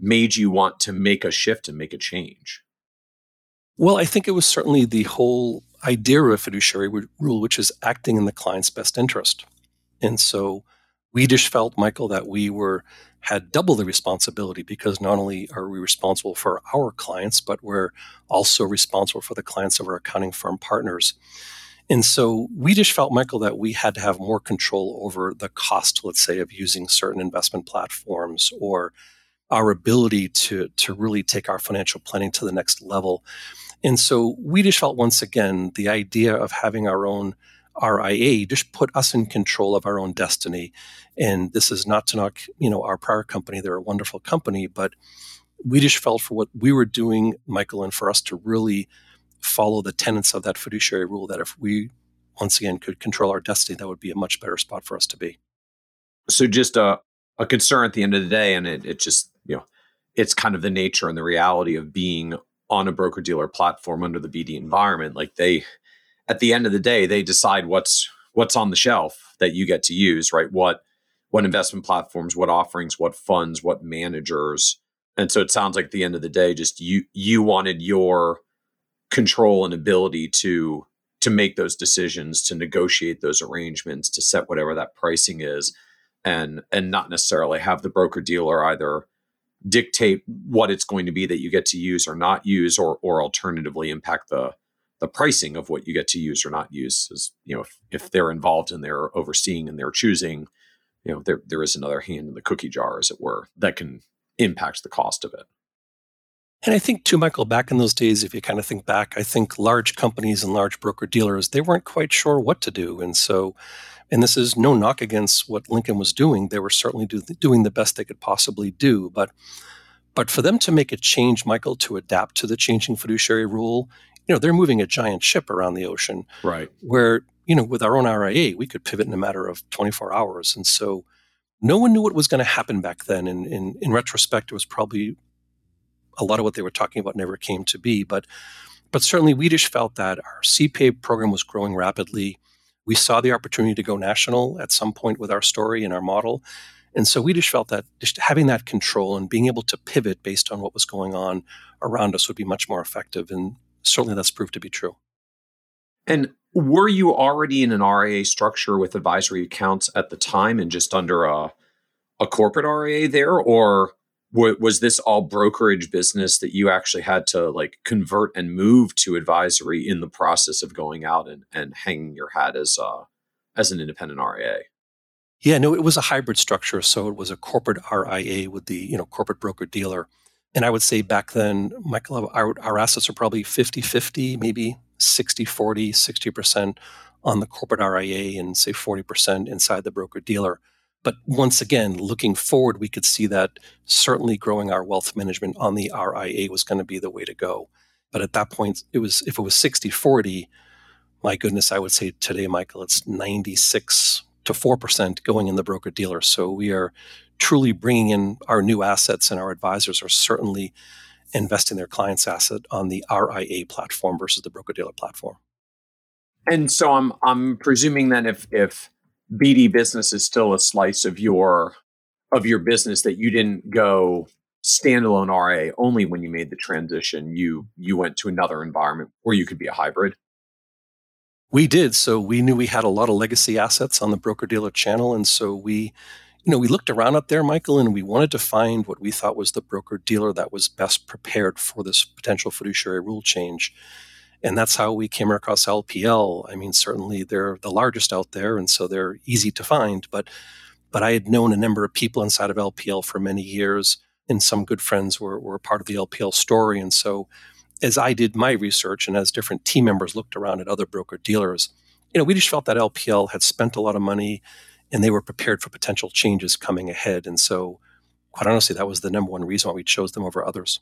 made you want to make a shift and make a change? Well, I think it was certainly the whole idea of fiduciary rule, which is acting in the client's best interest. And so we just felt, Michael, that we were had double the responsibility because not only are we responsible for our clients, but we're also responsible for the clients of our accounting firm partners. And so we just felt, Michael, that we had to have more control over the cost, let's say, of using certain investment platforms or our ability to, to really take our financial planning to the next level. And so we just felt once again the idea of having our own RIA just put us in control of our own destiny. And this is not to knock, you know, our prior company. They're a wonderful company, but we just felt for what we were doing, Michael, and for us to really follow the tenets of that fiduciary rule that if we once again could control our destiny, that would be a much better spot for us to be. So just a, a concern at the end of the day, and it, it just, you know, it's kind of the nature and the reality of being on a broker dealer platform under the BD environment. Like they at the end of the day, they decide what's what's on the shelf that you get to use, right? What what investment platforms, what offerings, what funds, what managers. And so it sounds like at the end of the day, just you you wanted your control and ability to to make those decisions, to negotiate those arrangements, to set whatever that pricing is, and and not necessarily have the broker dealer either dictate what it's going to be that you get to use or not use, or or alternatively impact the the pricing of what you get to use or not use is you know if, if they're involved and they're overseeing and they're choosing you know there there is another hand in the cookie jar as it were that can impact the cost of it and I think too, Michael, back in those days, if you kind of think back, I think large companies and large broker dealers, they weren't quite sure what to do. And so, and this is no knock against what Lincoln was doing. They were certainly do, doing the best they could possibly do. But but for them to make a change, Michael, to adapt to the changing fiduciary rule, you know, they're moving a giant ship around the ocean. Right. Where, you know, with our own RIA, we could pivot in a matter of 24 hours. And so no one knew what was going to happen back then. And in, in retrospect, it was probably a lot of what they were talking about never came to be. But but certainly we just felt that our CPA program was growing rapidly. We saw the opportunity to go national at some point with our story and our model. And so we just felt that just having that control and being able to pivot based on what was going on around us would be much more effective. And certainly that's proved to be true. And were you already in an RIA structure with advisory accounts at the time and just under a, a corporate RIA there? Or was this all brokerage business that you actually had to like convert and move to advisory in the process of going out and, and hanging your hat as, uh, as an independent RIA? Yeah, no, it was a hybrid structure. So it was a corporate RIA with the, you know, corporate broker dealer and I would say back then, Michael, our, our assets are probably 50 50, maybe 60 40, 60% on the corporate RIA and say 40% inside the broker dealer. But once again, looking forward, we could see that certainly growing our wealth management on the RIA was going to be the way to go. But at that point, it was if it was 60 40, my goodness, I would say today, Michael, it's 96 to 4% going in the broker dealer. So we are truly bringing in our new assets, and our advisors are certainly investing their clients' asset on the RIA platform versus the broker dealer platform. And so I'm I'm presuming then if if BD business is still a slice of your of your business that you didn't go standalone RA only when you made the transition. You you went to another environment where you could be a hybrid. We did. So we knew we had a lot of legacy assets on the broker dealer channel, and so we, you know, we looked around up there, Michael, and we wanted to find what we thought was the broker dealer that was best prepared for this potential fiduciary rule change. And that's how we came across LPL. I mean, certainly they're the largest out there, and so they're easy to find. But but I had known a number of people inside of LPL for many years and some good friends were, were part of the LPL story. And so, as I did my research and as different team members looked around at other broker dealers, you know, we just felt that LPL had spent a lot of money and they were prepared for potential changes coming ahead. And so, quite honestly, that was the number one reason why we chose them over others.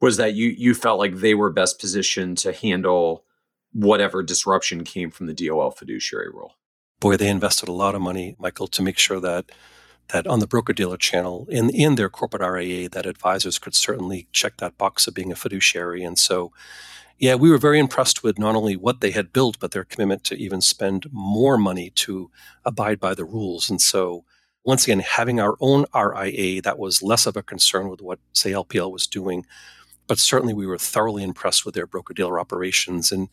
Was that you you felt like they were best positioned to handle whatever disruption came from the DOL fiduciary rule? Boy, they invested a lot of money, Michael, to make sure that that on the broker dealer channel in in their corporate RIA that advisors could certainly check that box of being a fiduciary. And so, yeah, we were very impressed with not only what they had built, but their commitment to even spend more money to abide by the rules. And so, once again, having our own RIA that was less of a concern with what say LPL was doing. But certainly, we were thoroughly impressed with their broker dealer operations and,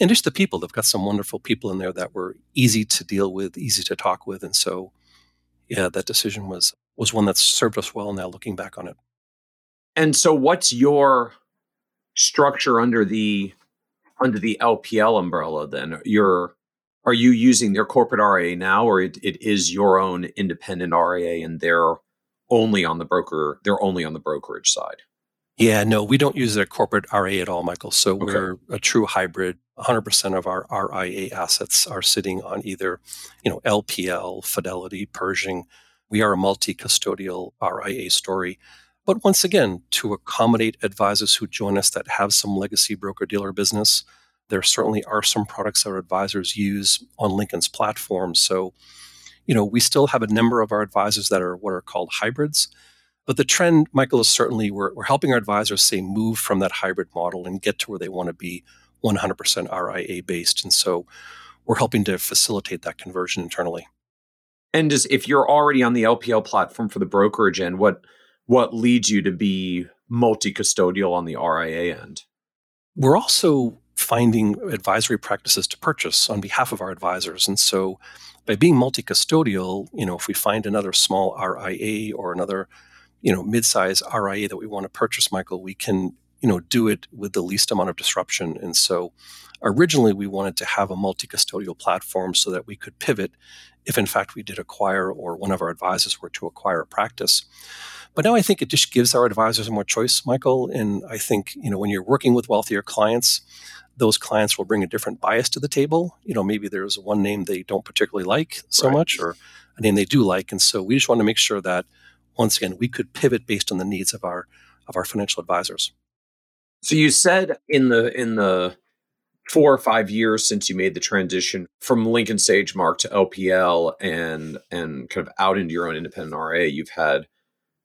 and just the people. They've got some wonderful people in there that were easy to deal with, easy to talk with. And so, yeah, that decision was was one that served us well now looking back on it. And so what's your structure under the under the LPL umbrella then? You're are you using their corporate RIA now or it, it is your own independent RIA and they're only on the broker they're only on the brokerage side? Yeah, no, we don't use their corporate RIA at all, Michael. So okay. we're a true hybrid. 100% of our RIA assets are sitting on either, you know, LPL, Fidelity, Pershing. We are a multi-custodial RIA story. But once again, to accommodate advisors who join us that have some legacy broker dealer business, there certainly are some products our advisors use on Lincoln's platform. So, you know, we still have a number of our advisors that are what are called hybrids. But the trend, Michael, is certainly we're, we're helping our advisors say move from that hybrid model and get to where they want to be 100% RIA based. And so we're helping to facilitate that conversion internally. And as if you're already on the LPL platform for the brokerage end, what what leads you to be multi-custodial on the RIA end? We're also finding advisory practices to purchase on behalf of our advisors. And so by being multi-custodial, you know, if we find another small RIA or another you know mid-size RIA that we want to purchase, Michael, we can you know do it with the least amount of disruption. And so originally we wanted to have a multi-custodial platform so that we could pivot if in fact we did acquire or one of our advisors were to acquire a practice. But now I think it just gives our advisors more choice, Michael. And I think, you know, when you're working with wealthier clients, those clients will bring a different bias to the table. You know, maybe there's one name they don't particularly like so right. much or a name they do like. And so we just want to make sure that once again, we could pivot based on the needs of our of our financial advisors. So you said in the in the four or five years since you made the transition from Lincoln SageMark to LPL and and kind of out into your own independent RA, you've had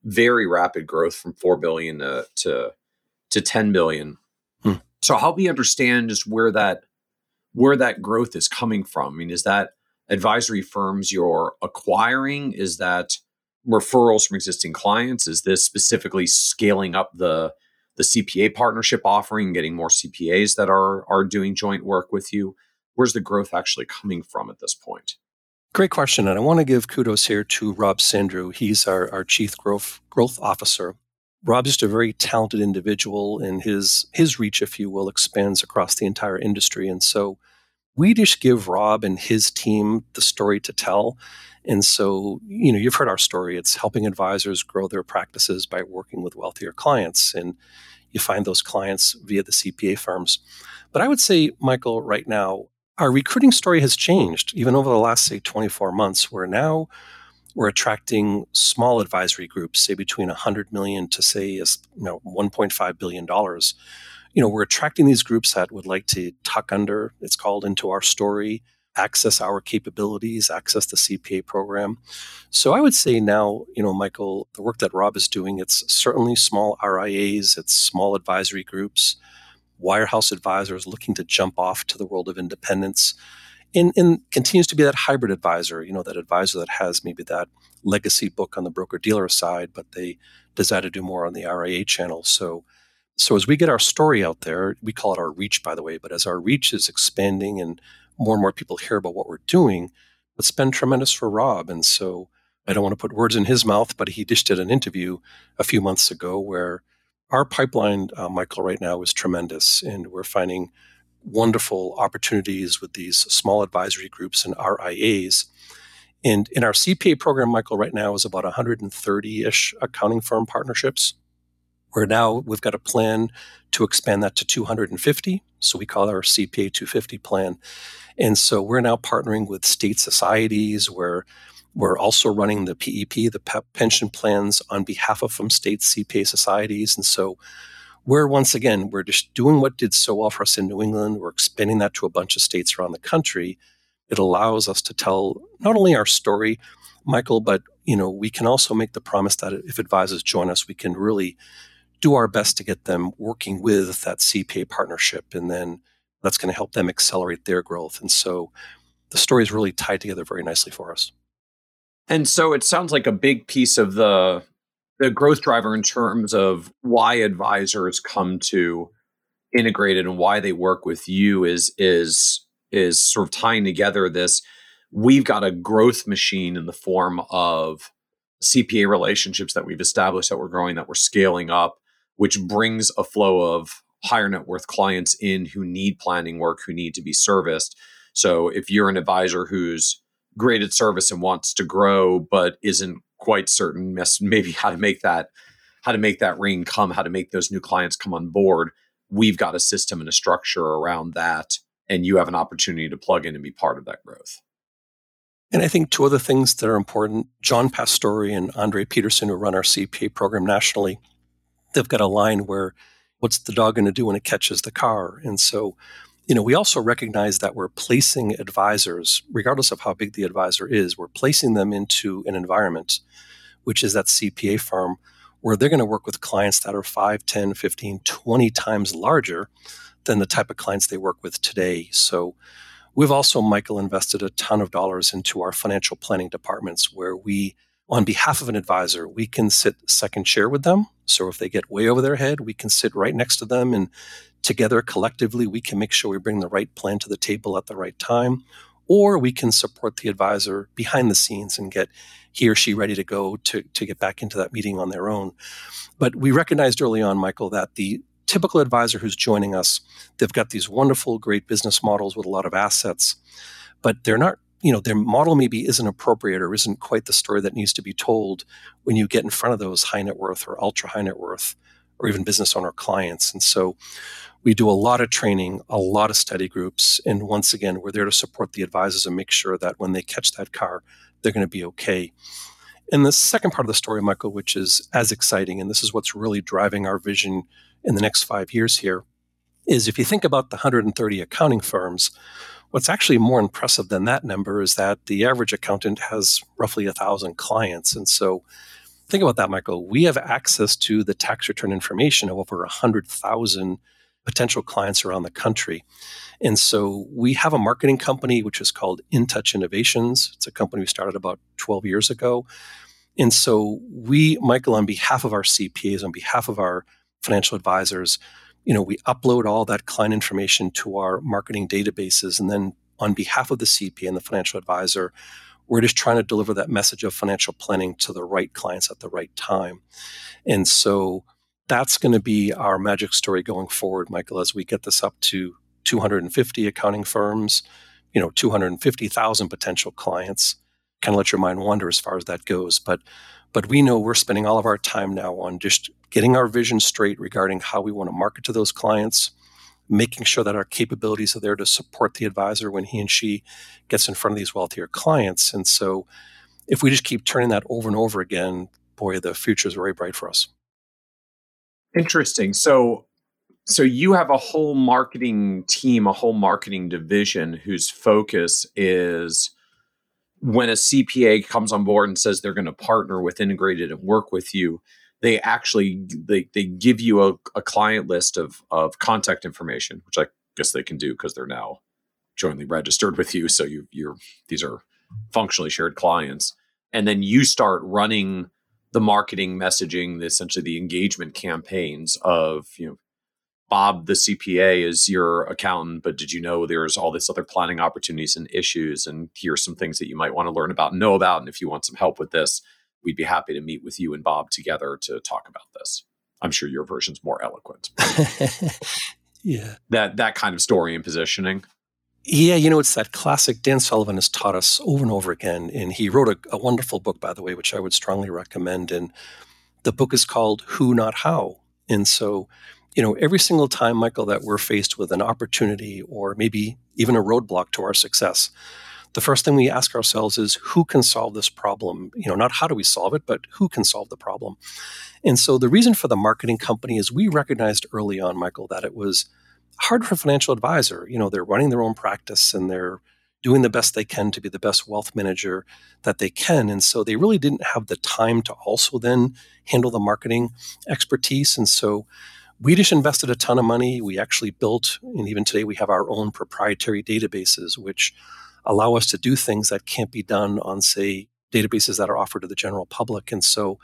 very rapid growth from four billion to to, to ten billion. Hmm. So help me understand just where that where that growth is coming from. I mean, is that advisory firms you're acquiring? Is that referrals from existing clients? Is this specifically scaling up the the CPA partnership offering, getting more CPAs that are are doing joint work with you? Where's the growth actually coming from at this point? Great question, and I want to give kudos here to Rob Sandrew. He's our, our chief growth growth officer. Rob's just a very talented individual, and his his reach, if you will, expands across the entire industry. And so, we just give Rob and his team the story to tell. And so, you know, you've heard our story. It's helping advisors grow their practices by working with wealthier clients. And you find those clients via the CPA firms. But I would say, Michael, right now, our recruiting story has changed even over the last, say, 24 months, where now we're attracting small advisory groups, say between 100 million to say, you know, 1.5 billion dollars. You know, we're attracting these groups that would like to tuck under, it's called, into our story access our capabilities, access the CPA program. So I would say now, you know, Michael, the work that Rob is doing, it's certainly small RIAs, it's small advisory groups, wirehouse advisors looking to jump off to the world of independence. And, and continues to be that hybrid advisor, you know, that advisor that has maybe that legacy book on the broker dealer side, but they desire to do more on the RIA channel. So so as we get our story out there, we call it our reach, by the way, but as our reach is expanding and more and more people hear about what we're doing, it's been tremendous for Rob. And so I don't want to put words in his mouth, but he just did an interview a few months ago where our pipeline, uh, Michael, right now is tremendous. And we're finding wonderful opportunities with these small advisory groups and RIAs. And in our CPA program, Michael, right now is about 130 ish accounting firm partnerships. Where now we've got a plan to expand that to 250. So we call our CPA 250 plan. And so we're now partnering with state societies where we're also running the PEP, the pension plans on behalf of some state CPA societies. And so we're once again, we're just doing what did so well for us in New England. We're expanding that to a bunch of states around the country. It allows us to tell not only our story, Michael, but you know, we can also make the promise that if advisors join us, we can really do our best to get them working with that CPA partnership. And then that's going to help them accelerate their growth. And so the story is really tied together very nicely for us. And so it sounds like a big piece of the the growth driver in terms of why advisors come to integrated and why they work with you is is is sort of tying together this we've got a growth machine in the form of CPA relationships that we've established that we're growing that we're scaling up which brings a flow of higher net worth clients in who need planning work, who need to be serviced. So if you're an advisor who's great at service and wants to grow, but isn't quite certain maybe how to make that how to make that ring come, how to make those new clients come on board, we've got a system and a structure around that. And you have an opportunity to plug in and be part of that growth. And I think two other things that are important John Pastore and Andre Peterson, who run our CPA program nationally, they've got a line where what's the dog going to do when it catches the car? And so, you know, we also recognize that we're placing advisors, regardless of how big the advisor is, we're placing them into an environment, which is that CPA firm, where they're going to work with clients that are 5, 10, 15, 20 times larger than the type of clients they work with today. So we've also, Michael, invested a ton of dollars into our financial planning departments where we on behalf of an advisor, we can sit second chair with them. So if they get way over their head, we can sit right next to them and together collectively we can make sure we bring the right plan to the table at the right time. Or we can support the advisor behind the scenes and get he or she ready to go to, to get back into that meeting on their own. But we recognized early on, Michael, that the typical advisor who's joining us, they've got these wonderful, great business models with a lot of assets, but they're not you know their model maybe isn't appropriate or isn't quite the story that needs to be told when you get in front of those high net worth or ultra high net worth or even business owner clients. And so we do a lot of training a lot of study groups and once again we're there to support the advisors and make sure that when they catch that car they're going to be okay. And the second part of the story michael which is as exciting and this is what's really driving our vision in the next five years here is if you think about the 130 accounting firms What's actually more impressive than that number is that the average accountant has roughly a thousand clients. And so think about that, Michael. We have access to the tax return information of over 100,000 potential clients around the country. And so we have a marketing company which is called InTouch Innovations. It's a company we started about 12 years ago. And so we, Michael, on behalf of our CPAs, on behalf of our financial advisors, you know, we upload all that client information to our marketing databases. And then on behalf of the CP and the financial advisor, we're just trying to deliver that message of financial planning to the right clients at the right time. And so that's going to be our magic story going forward, Michael, as we get this up to 250 accounting firms, you know, 250,000 potential clients. Kind of let your mind wander as far as that goes. But but we know we're spending all of our time now on just getting our vision straight regarding how we want to market to those clients, making sure that our capabilities are there to support the advisor when he and she gets in front of these wealthier clients. And so if we just keep turning that over and over again, boy, the future is very bright for us. Interesting. So So you have a whole marketing team, a whole marketing division whose focus is when a CPA comes on board and says they're going to partner with integrated and work with you, they actually they, they give you a, a client list of of contact information, which I guess they can do because they're now jointly registered with you. So you you're these are functionally shared clients. And then you start running the marketing messaging, essentially the engagement campaigns of, you know, Bob, the CPA, is your accountant, but did you know there's all this other planning opportunities and issues? And here's some things that you might want to learn about and know about. And if you want some help with this, we'd be happy to meet with you and Bob together to talk about this. I'm sure your version's more eloquent. yeah. That that kind of story and positioning. Yeah, you know, it's that classic. Dan Sullivan has taught us over and over again. And he wrote a, a wonderful book, by the way, which I would strongly recommend. And the book is called Who Not How. And so, you know, every single time, Michael, that we're faced with an opportunity or maybe even a roadblock to our success, the first thing we ask ourselves is who can solve this problem? You know, not how do we solve it, but who can solve the problem? And so the reason for the marketing company is we recognized early on, Michael, that it was hard for a financial advisor. You know, they're running their own practice and they're doing the best they can to be the best wealth manager that they can. And so they really didn't have the time to also then handle the marketing expertise. And so we just invested a ton of money. We actually built, and even today we have our own proprietary databases, which allow us to do things that can't be done on, say, databases that are offered to the general public. And so,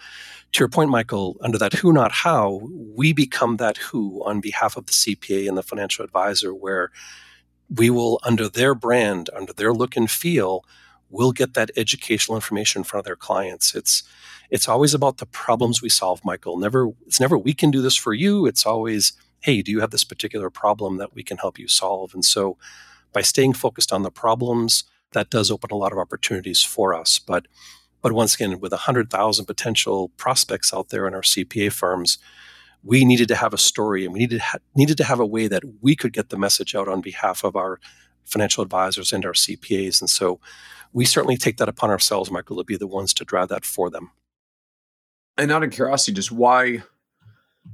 to your point, Michael, under that who, not how, we become that who on behalf of the CPA and the financial advisor, where we will, under their brand, under their look and feel, will get that educational information in front of their clients. It's it's always about the problems we solve, Michael. Never it's never we can do this for you. It's always, hey, do you have this particular problem that we can help you solve? And so by staying focused on the problems, that does open a lot of opportunities for us. But but once again, with 100,000 potential prospects out there in our CPA firms, we needed to have a story and we needed, ha- needed to have a way that we could get the message out on behalf of our financial advisors and our CPAs. And so we certainly take that upon ourselves, Michael, to be the ones to drive that for them. And out of curiosity, just why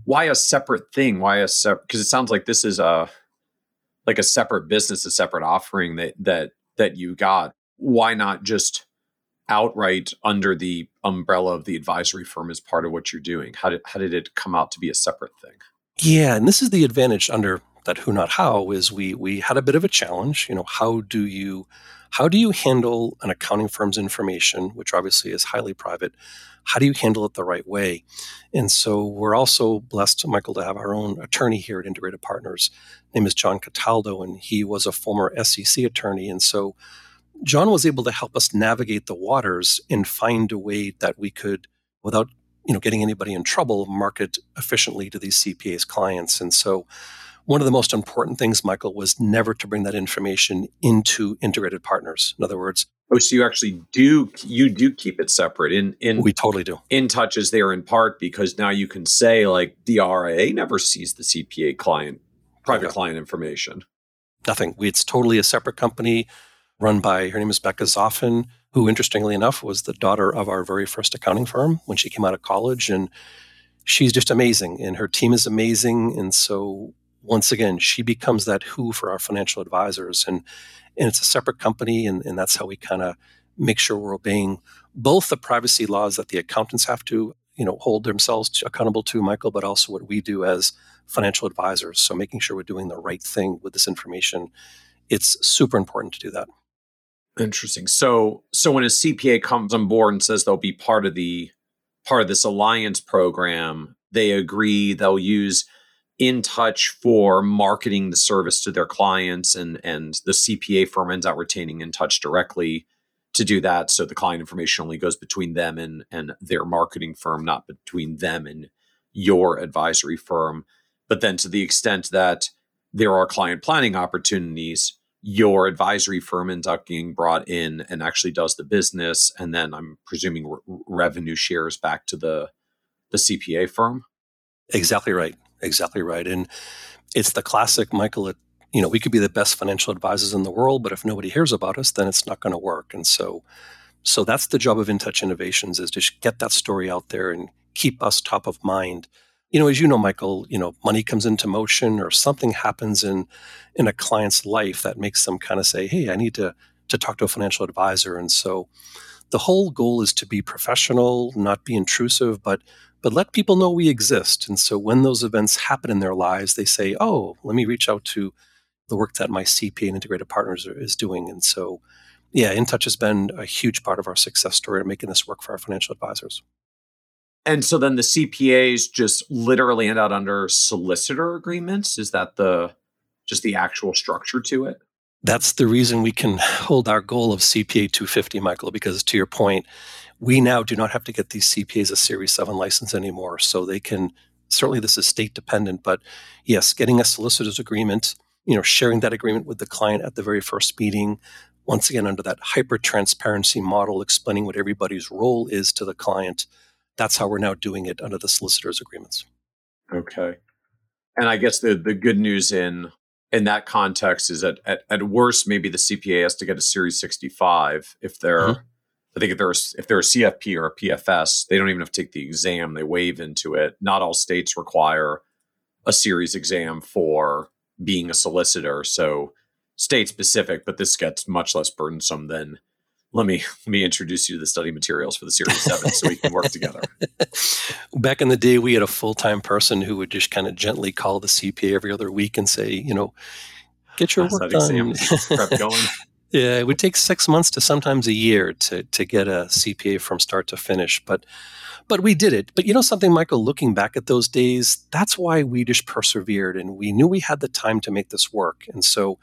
why a separate thing? Why a separate? Because it sounds like this is a like a separate business, a separate offering that that that you got, why not just outright under the umbrella of the advisory firm as part of what you're doing? How did how did it come out to be a separate thing? Yeah, and this is the advantage under that who not how is we we had a bit of a challenge. You know, how do you how do you handle an accounting firm's information, which obviously is highly private? How do you handle it the right way? And so we're also blessed, Michael, to have our own attorney here at Integrated Partners. His name is John Cataldo, and he was a former SEC attorney. And so John was able to help us navigate the waters and find a way that we could, without you know getting anybody in trouble, market efficiently to these CPA's clients. And so one of the most important things, Michael, was never to bring that information into integrated partners. In other words, oh, so you actually do you do keep it separate in in we totally do. InTouch is there in part because now you can say like the RIA never sees the CPA client private okay. client information. Nothing. It's totally a separate company run by her name is Becca Zoffin, who interestingly enough was the daughter of our very first accounting firm when she came out of college and she's just amazing and her team is amazing and so once again, she becomes that who for our financial advisors. And, and it's a separate company, and, and that's how we kind of make sure we're obeying both the privacy laws that the accountants have to you know hold themselves accountable to michael but also what we do as financial advisors so making sure we're doing the right thing with this information it's super important to do that interesting so so when a cpa comes on board and says they'll be part of the part of this alliance program they agree they'll use InTouch for marketing the service to their clients and and the CPA firm ends up retaining InTouch directly to do that. So the client information only goes between them and and their marketing firm not between them and your advisory firm. But then to the extent that there are client planning opportunities your advisory firm ends up being brought in and actually does the business and then i'm presuming re- revenue shares back to the the cpa firm? Exactly right exactly right. And it's the classic, Michael, you know, we could be the best financial advisors in the world, but if nobody hears about us, then it's not going to work. And so, so that's the job of InTouch Innovations is to get that story out there and keep us top of mind. you know, as you know, Michael, you know, money comes into motion or something happens in in a client's life that makes them kind of say, "Hey, I need to to talk to a financial advisor." And so, the whole goal is to be professional, not be intrusive, but but let people know we exist. And so, when those events happen in their lives, they say, "Oh, let me reach out to the work that my CPA and integrated partners are, is doing." And so, yeah, InTouch has been a huge part of our success story in making this work for our financial advisors. And so then the CPAs just literally end out under solicitor agreements. Is that the just the actual structure to it? That's the reason we can hold our goal of CPA 250, Michael, because to your point, we now do not have to get these CPAs a Series 7 license anymore. So they can, certainly this is state dependent, but yes, getting a solicitor's agreement, you know, sharing that agreement with the client at the very first meeting, once again, under that hyper transparency model, explaining what everybody's role is to the client that's how we're now doing it under the solicitors agreements. Okay. And I guess the the good news in in that context is that at, at worst maybe the CPA has to get a Series 65 if they're mm-hmm. I think if they're if they're a CFP or a PFS, they don't even have to take the exam; they waive into it. Not all states require a series exam for being a solicitor, so state specific. But this gets much less burdensome than let me let me introduce you to the study materials for the series seven so we can work together back in the day we had a full-time person who would just kind of gently call the cpa every other week and say you know get your work done prep going yeah it would take six months to sometimes a year to to get a cpa from start to finish but but we did it but you know something michael looking back at those days that's why we just persevered and we knew we had the time to make this work and so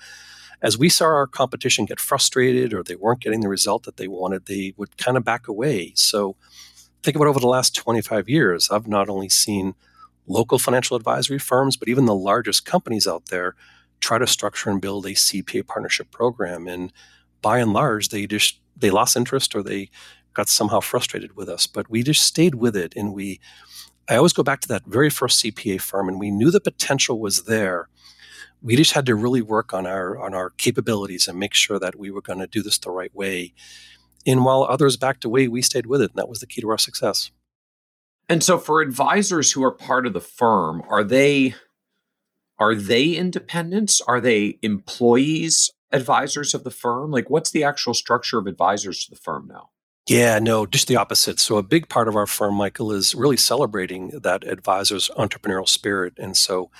as we saw our competition get frustrated or they weren't getting the result that they wanted, they would kind of back away. So think about over the last 25 years, I've not only seen local financial advisory firms, but even the largest companies out there try to structure and build a CPA partnership program. And by and large, they just they lost interest or they got somehow frustrated with us. But we just stayed with it and we I always go back to that very first CPA firm and we knew the potential was there we just had to really work on our on our capabilities and make sure that we were going to do this the right way. And while others backed away, we stayed with it, and that was the key to our success. And so, for advisors who are part of the firm, are they are they independents? Are they employees, advisors of the firm? Like, what's the actual structure of advisors to the firm now? Yeah, no, just the opposite. So, a big part of our firm, Michael, is really celebrating that advisor's entrepreneurial spirit. And so,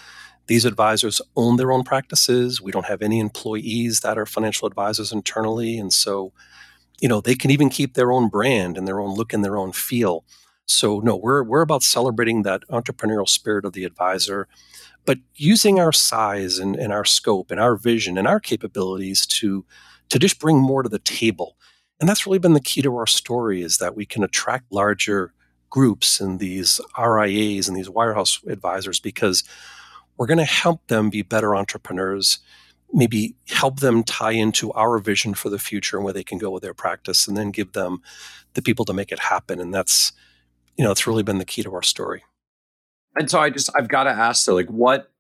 these advisors own their own practices. We don't have any employees that are financial advisors internally. And so, you know, they can even keep their own brand and their own look and their own feel. So, no, we're, we're about celebrating that entrepreneurial spirit of the advisor, but using our size and, and our scope and our vision and our capabilities to, to just bring more to the table. And that's really been the key to our story is that we can attract larger groups and these RIAs and these wirehouse advisors because we're going to help them be better entrepreneurs, maybe help them tie into our vision for the future and where they can go with their practice, and then give them the people to make it happen. And that's, you know, it's really been the key to our story. And so I just I've got to ask so like what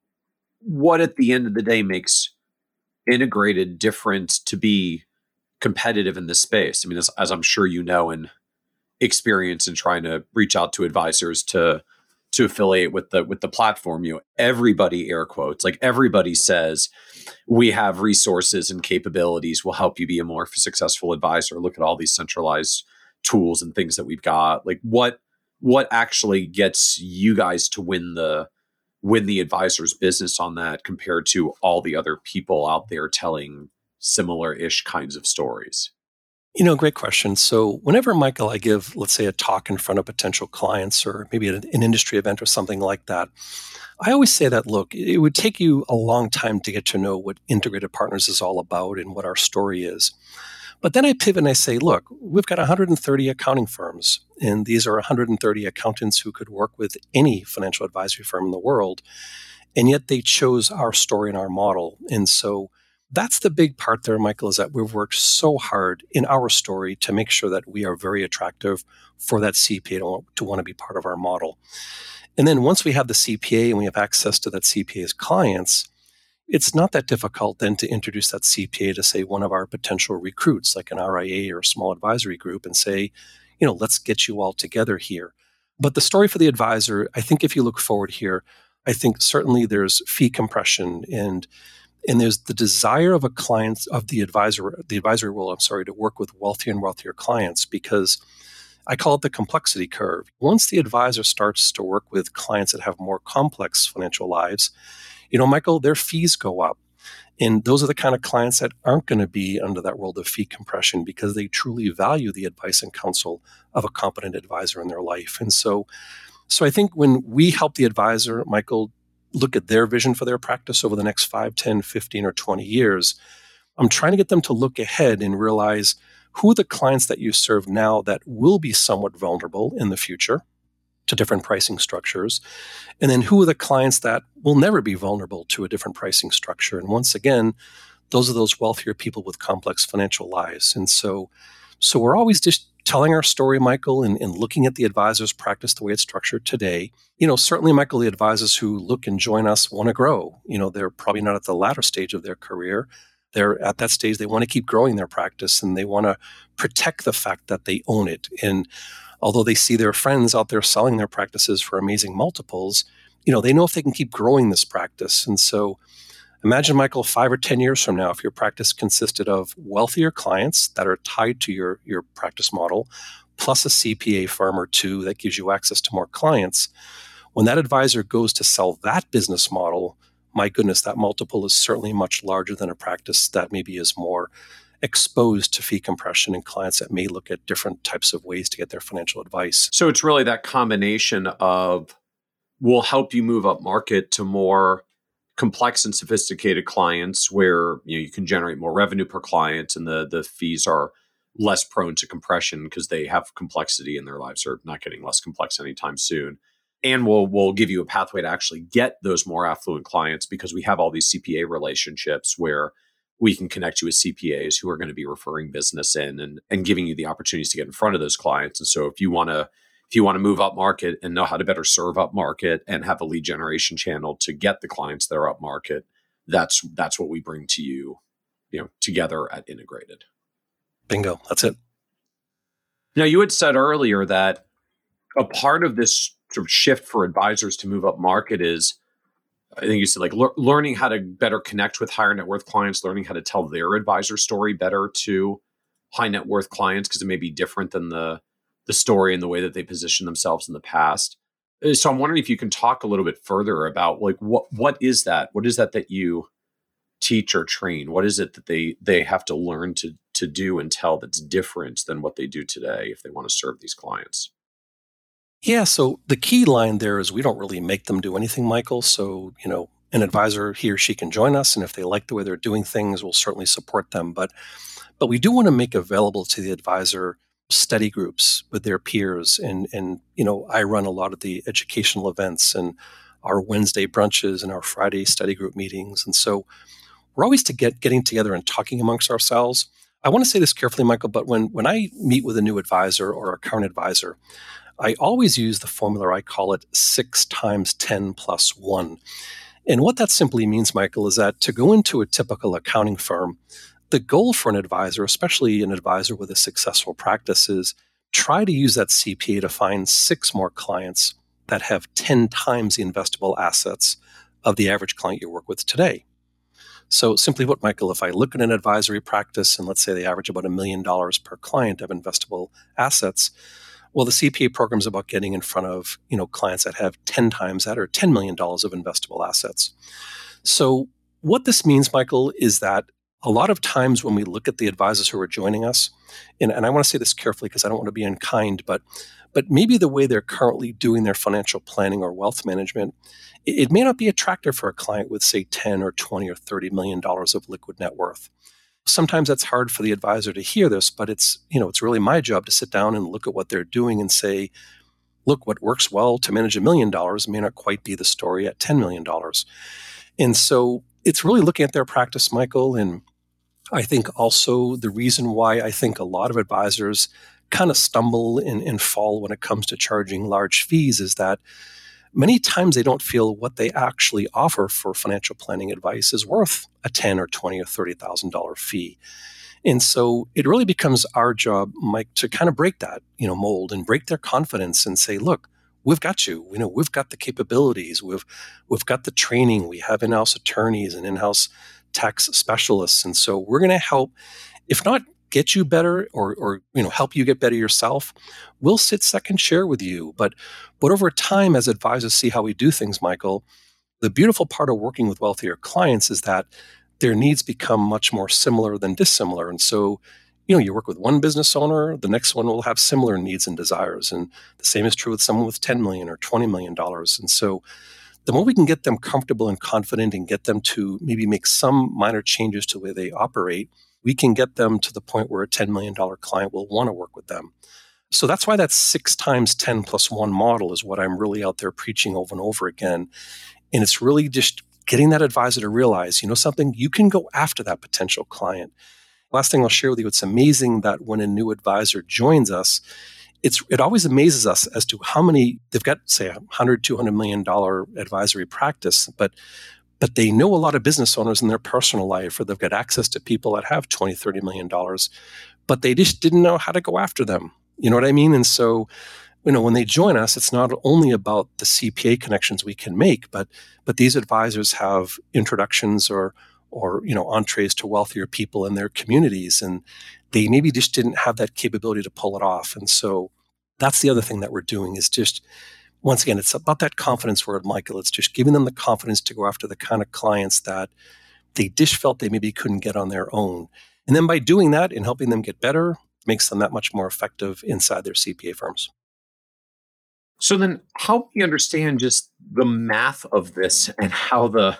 what at the end of the day makes integrated different to be competitive in this space? I mean, as, as I'm sure you know and experience in trying to reach out to advisors to to affiliate with the with the platform you know everybody air quotes like everybody says we have resources and capabilities. Will help you be a more successful advisor. Look at all these centralized tools and things that we've got. Like what what actually gets you guys to win the win the advisor's business on that compared to all the other people out there telling similar ish kinds of stories you know, great question. So, whenever, Michael, I give, let's say, a talk in front of potential clients or maybe an, an industry event or something like that, I always say that, look, it would take you a long time to get to know what Integrated Partners is all about and what our story is. But then I pivot and I say, look, we've got 130 accounting firms, and these are 130 accountants who could work with any financial advisory firm in the world. And yet they chose our story and our model. And so, that's the big part there, Michael, is that we've worked so hard in our story to make sure that we are very attractive for that CPA to, to want to be part of our model. And then once we have the CPA and we have access to that CPA's clients, it's not that difficult then to introduce that CPA to, say, one of our potential recruits, like an RIA or a small advisory group, and say, you know, let's get you all together here. But the story for the advisor, I think if you look forward here, I think certainly there's fee compression and and there's the desire of a client of the advisor the advisory role i'm sorry to work with wealthier and wealthier clients because i call it the complexity curve once the advisor starts to work with clients that have more complex financial lives you know michael their fees go up. And those are the kind of clients that aren't going to be under that world of fee compression because they truly value the advice and counsel of a competent advisor in their life. And so so i think when we help the advisor michael look at their vision for their practice over the next 5, 10, 15, or 20 years, I'm trying to get them to look ahead and realize who are the clients that you serve now that will be somewhat vulnerable in the future to different pricing structures? And then who are the clients that will never be vulnerable to a different pricing structure? And once again, those are those wealthier people with complex financial lives. And so, so we're always just telling our story, Michael, and, and, looking at the advisors practice the way it's structured today, you know, certainly, Michael, the advisors who look and join us want to grow. You know, they're probably not at the latter stage of their career. They're at that stage, they want to keep growing their practice and they want to protect the fact that they own it. And although they see their friends out there selling their practices for amazing multiples, you know, they know if they can keep growing this practice. And so, Imagine, Michael, five or 10 years from now, if your practice consisted of wealthier clients that are tied to your, your practice model, plus a CPA firm or two that gives you access to more clients. When that advisor goes to sell that business model, my goodness, that multiple is certainly much larger than a practice that maybe is more exposed to fee compression and clients that may look at different types of ways to get their financial advice. So it's really that combination of will help you move up market to more complex and sophisticated clients where you know you can generate more revenue per client and the the fees are less prone to compression because they have complexity in their lives or not getting less complex anytime soon and we'll we'll give you a pathway to actually get those more affluent clients because we have all these CPA relationships where we can connect you with CPAs who are going to be referring business in and and giving you the opportunities to get in front of those clients and so if you want to if you want to move up market and know how to better serve up market and have a lead generation channel to get the clients that are up market, that's that's what we bring to you, you know, together at Integrated. Bingo. That's it. Now you had said earlier that a part of this sort of shift for advisors to move up market is I think you said like le- learning how to better connect with higher net worth clients, learning how to tell their advisor story better to high net worth clients because it may be different than the the story and the way that they position themselves in the past. Uh, so I'm wondering if you can talk a little bit further about like what what is that? What is that that you teach or train? What is it that they they have to learn to to do and tell that's different than what they do today if they want to serve these clients? Yeah, so the key line there is we don't really make them do anything, Michael. So, you know, an advisor he or she can join us and if they like the way they're doing things, we'll certainly support them, but but we do want to make available to the advisor study groups with their peers and and you know I run a lot of the educational events and our Wednesday brunches and our Friday study group meetings and so we're always to get getting together and talking amongst ourselves. I want to say this carefully Michael but when when I meet with a new advisor or a current advisor I always use the formula I call it 6 times 10 plus 1. And what that simply means Michael is that to go into a typical accounting firm the goal for an advisor, especially an advisor with a successful practice, is try to use that CPA to find six more clients that have 10 times the investable assets of the average client you work with today. So, simply put, Michael, if I look at an advisory practice and let's say they average about a million dollars per client of investable assets, well, the CPA program is about getting in front of you know clients that have 10 times that or $10 million of investable assets. So, what this means, Michael, is that a lot of times when we look at the advisors who are joining us, and, and I want to say this carefully because I don't want to be unkind, but but maybe the way they're currently doing their financial planning or wealth management, it, it may not be attractive for a client with say 10 or 20 or 30 million dollars of liquid net worth. Sometimes that's hard for the advisor to hear this, but it's you know it's really my job to sit down and look at what they're doing and say, look, what works well to manage a million dollars may not quite be the story at $10 million. And so it's really looking at their practice, Michael, and I think also the reason why I think a lot of advisors kind of stumble and, and fall when it comes to charging large fees is that many times they don't feel what they actually offer for financial planning advice is worth a 10 or 20 or 30 thousand dollar fee and so it really becomes our job mike to kind of break that you know mold and break their confidence and say look we've got you. You know, we've got the capabilities. We've we've got the training. We have in-house attorneys and in-house tax specialists, and so we're going to help, if not get you better or or you know help you get better yourself, we'll sit second chair with you. But but over time, as advisors see how we do things, Michael, the beautiful part of working with wealthier clients is that their needs become much more similar than dissimilar, and so you know, you work with one business owner, the next one will have similar needs and desires. And the same is true with someone with 10 million or 20 million dollars. And so the more we can get them comfortable and confident and get them to maybe make some minor changes to the way they operate, we can get them to the point where a $10 million client will want to work with them. So that's why that six times 10 plus one model is what I'm really out there preaching over and over again. And it's really just getting that advisor to realize, you know, something, you can go after that potential client. Last thing I'll share with you, it's amazing that when a new advisor joins us, it's it always amazes us as to how many they've got say a $100, 200 million dollar advisory practice but but they know a lot of business owners in their personal life or they've got access to people that have 20 30 million dollars but they just didn't know how to go after them. You know what i mean? And so you know when they join us it's not only about the cpa connections we can make but but these advisors have introductions or or you know entrees to wealthier people in their communities and they maybe just didn't have that capability to pull it off. And so that's the other thing that we're doing is just once again it's about that confidence word michael it's just giving them the confidence to go after the kind of clients that they just felt they maybe couldn't get on their own and then by doing that and helping them get better makes them that much more effective inside their cpa firms so then help me understand just the math of this and how the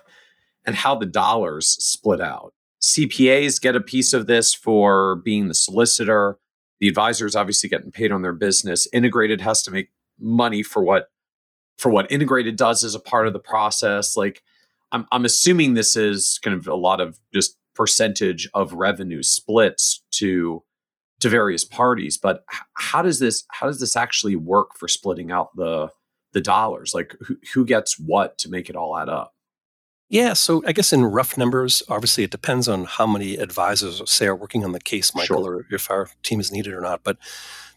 and how the dollars split out. CPAs get a piece of this for being the solicitor. The advisor is obviously getting paid on their business. Integrated has to make money for what for what integrated does as a part of the process. Like I'm I'm assuming this is kind of a lot of just percentage of revenue splits to to various parties. But how does this how does this actually work for splitting out the the dollars? Like who, who gets what to make it all add up? Yeah, so I guess in rough numbers, obviously it depends on how many advisors, say, are working on the case, Michael, sure. or if our team is needed or not. But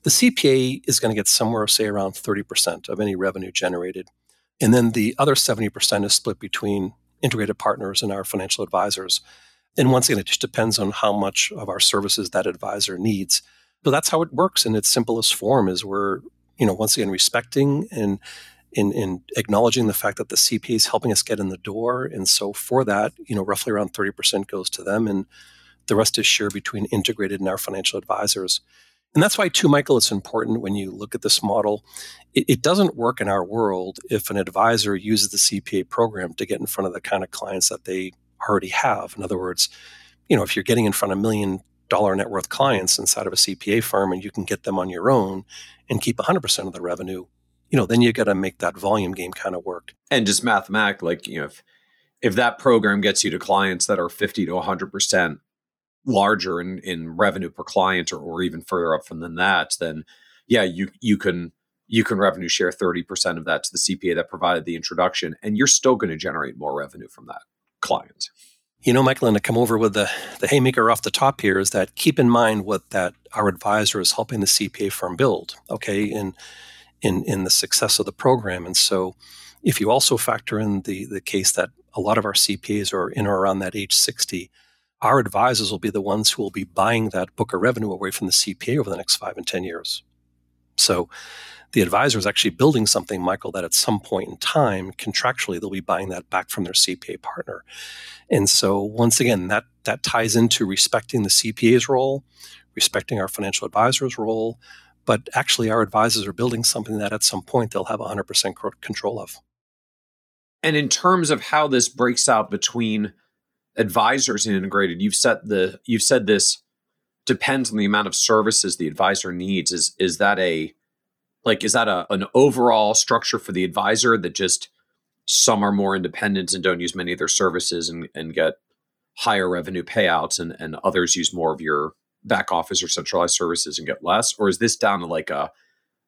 the CPA is going to get somewhere, say, around 30% of any revenue generated. And then the other 70% is split between integrated partners and our financial advisors. And once again, it just depends on how much of our services that advisor needs. So that's how it works in its simplest form is we're, you know, once again, respecting and in, in acknowledging the fact that the CPA is helping us get in the door. And so for that, you know, roughly around 30% goes to them and the rest is shared between integrated and our financial advisors. And that's why, too, Michael, it's important when you look at this model. It, it, doesn't work in our world if an advisor uses the CPA program to get in front of the kind of clients that they already have. In other words, you know, if you're getting in front of million dollar net worth clients inside of a CPA firm and you can get them on your own and keep 100% of the revenue, you know, then you got to make that volume game kind of work. And just mathematically, like, you know, if, if that program gets you to clients that are 50 to 100% larger in, in revenue per client or, or even further up from than that, then yeah, you, you can, you can revenue share 30% of that to the CPA that provided the introduction, and you're still going to generate more revenue from that client. You know, Michael, and to come over with the, the haymaker off the top here is that keep in mind what that our advisor is helping the CPA firm build. Okay. And in in the success of the program. And so, if you also factor in the the case that a lot of our CPAs are in or around that age 60, our advisors will be the ones who will be buying that book of revenue away from the CPA over the next five and 10 years. So the advisor is actually building something, Michael, that at some point in time, contractually, they'll be buying that back from their CPA partner. And so once again, that that ties into respecting the CPA's role, respecting our financial advisor's role, but actually, our advisors are building something that at some point they'll have 100% control of. And in terms of how this breaks out between advisors and integrated, you've set the you've said this depends on the amount of services the advisor needs. Is is that a like is that a, an overall structure for the advisor that just some are more independent and don't use many of their services and, and get higher revenue payouts and, and others use more of your back office or centralized services and get less? Or is this down to like a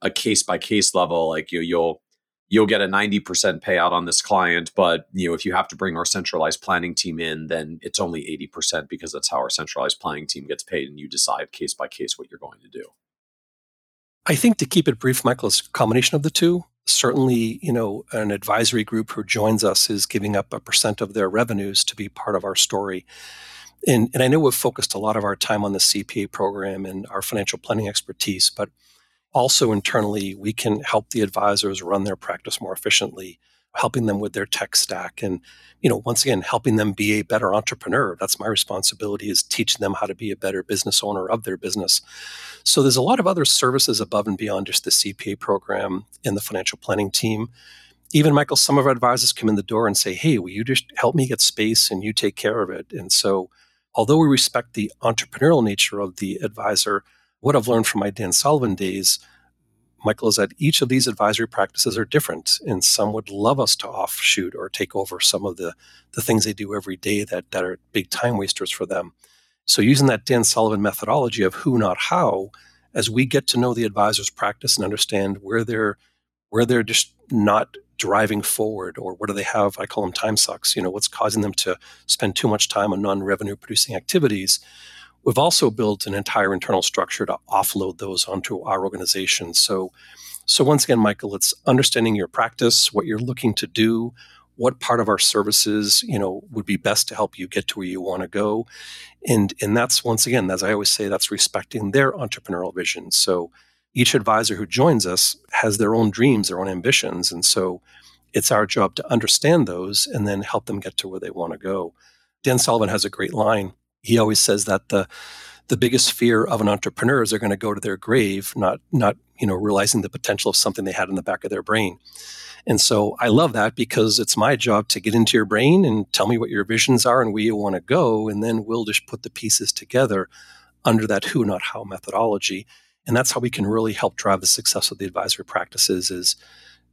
a case by case level? Like you you'll you'll get a 90% payout on this client but you know if you have to bring our centralized planning team in then it's only 80% because that's how our centralized planning team gets paid and you decide case by case what you're going to do. I think to keep it brief michael it's a combination of the two. Certainly, you know, an advisory group who joins us is giving up a percent of their revenues to be part of our story. And, and I know we've focused a lot of our time on the CPA program and our financial planning expertise, but also internally, we can help the advisors run their practice more efficiently, helping them with their tech stack and you know once again helping them be a better entrepreneur. That's my responsibility is teaching them how to be a better business owner of their business. So there's a lot of other services above and beyond just the cpa program and the financial planning team. Even michael some of our advisors come in the door and say hey will you just help me get space and you take care of it? And so although we respect the entrepreneurial nature of the advisor what I've learned from my Dan Sullivan days, Michael, is that each of these advisory practices are different, and some would love us to offshoot or take over some of the, the things they do every day that, that are big time wasters for them. So, using that Dan Sullivan methodology of who, not how, as we get to know the advisor's practice and understand where they're where they're just not driving forward or what do they have i call them time sucks you know what's causing them to spend too much time on non-revenue producing activities We've also built an entire internal structure to offload those onto our organization. So, so once again, Michael, it's understanding your practice, what you're looking to do, what part of our services, you know, would be best to help you get to where you want to go. And and that's once again, as I always say, that's respecting their entrepreneurial vision. So each advisor who joins us has their own dreams, their own ambitions. And so it's our job to understand those and then help them get to where they want to go. Dan Sullivan has a great line he always says that the the biggest fear of an entrepreneur is they're going to go to their grave not not you know realizing the potential of something they had in the back of their brain and so i love that because it's my job to get into your brain and tell me what your visions are and where you want to go and then we'll just put the pieces together under that who not how methodology and that's how we can really help drive the success of the advisory practices is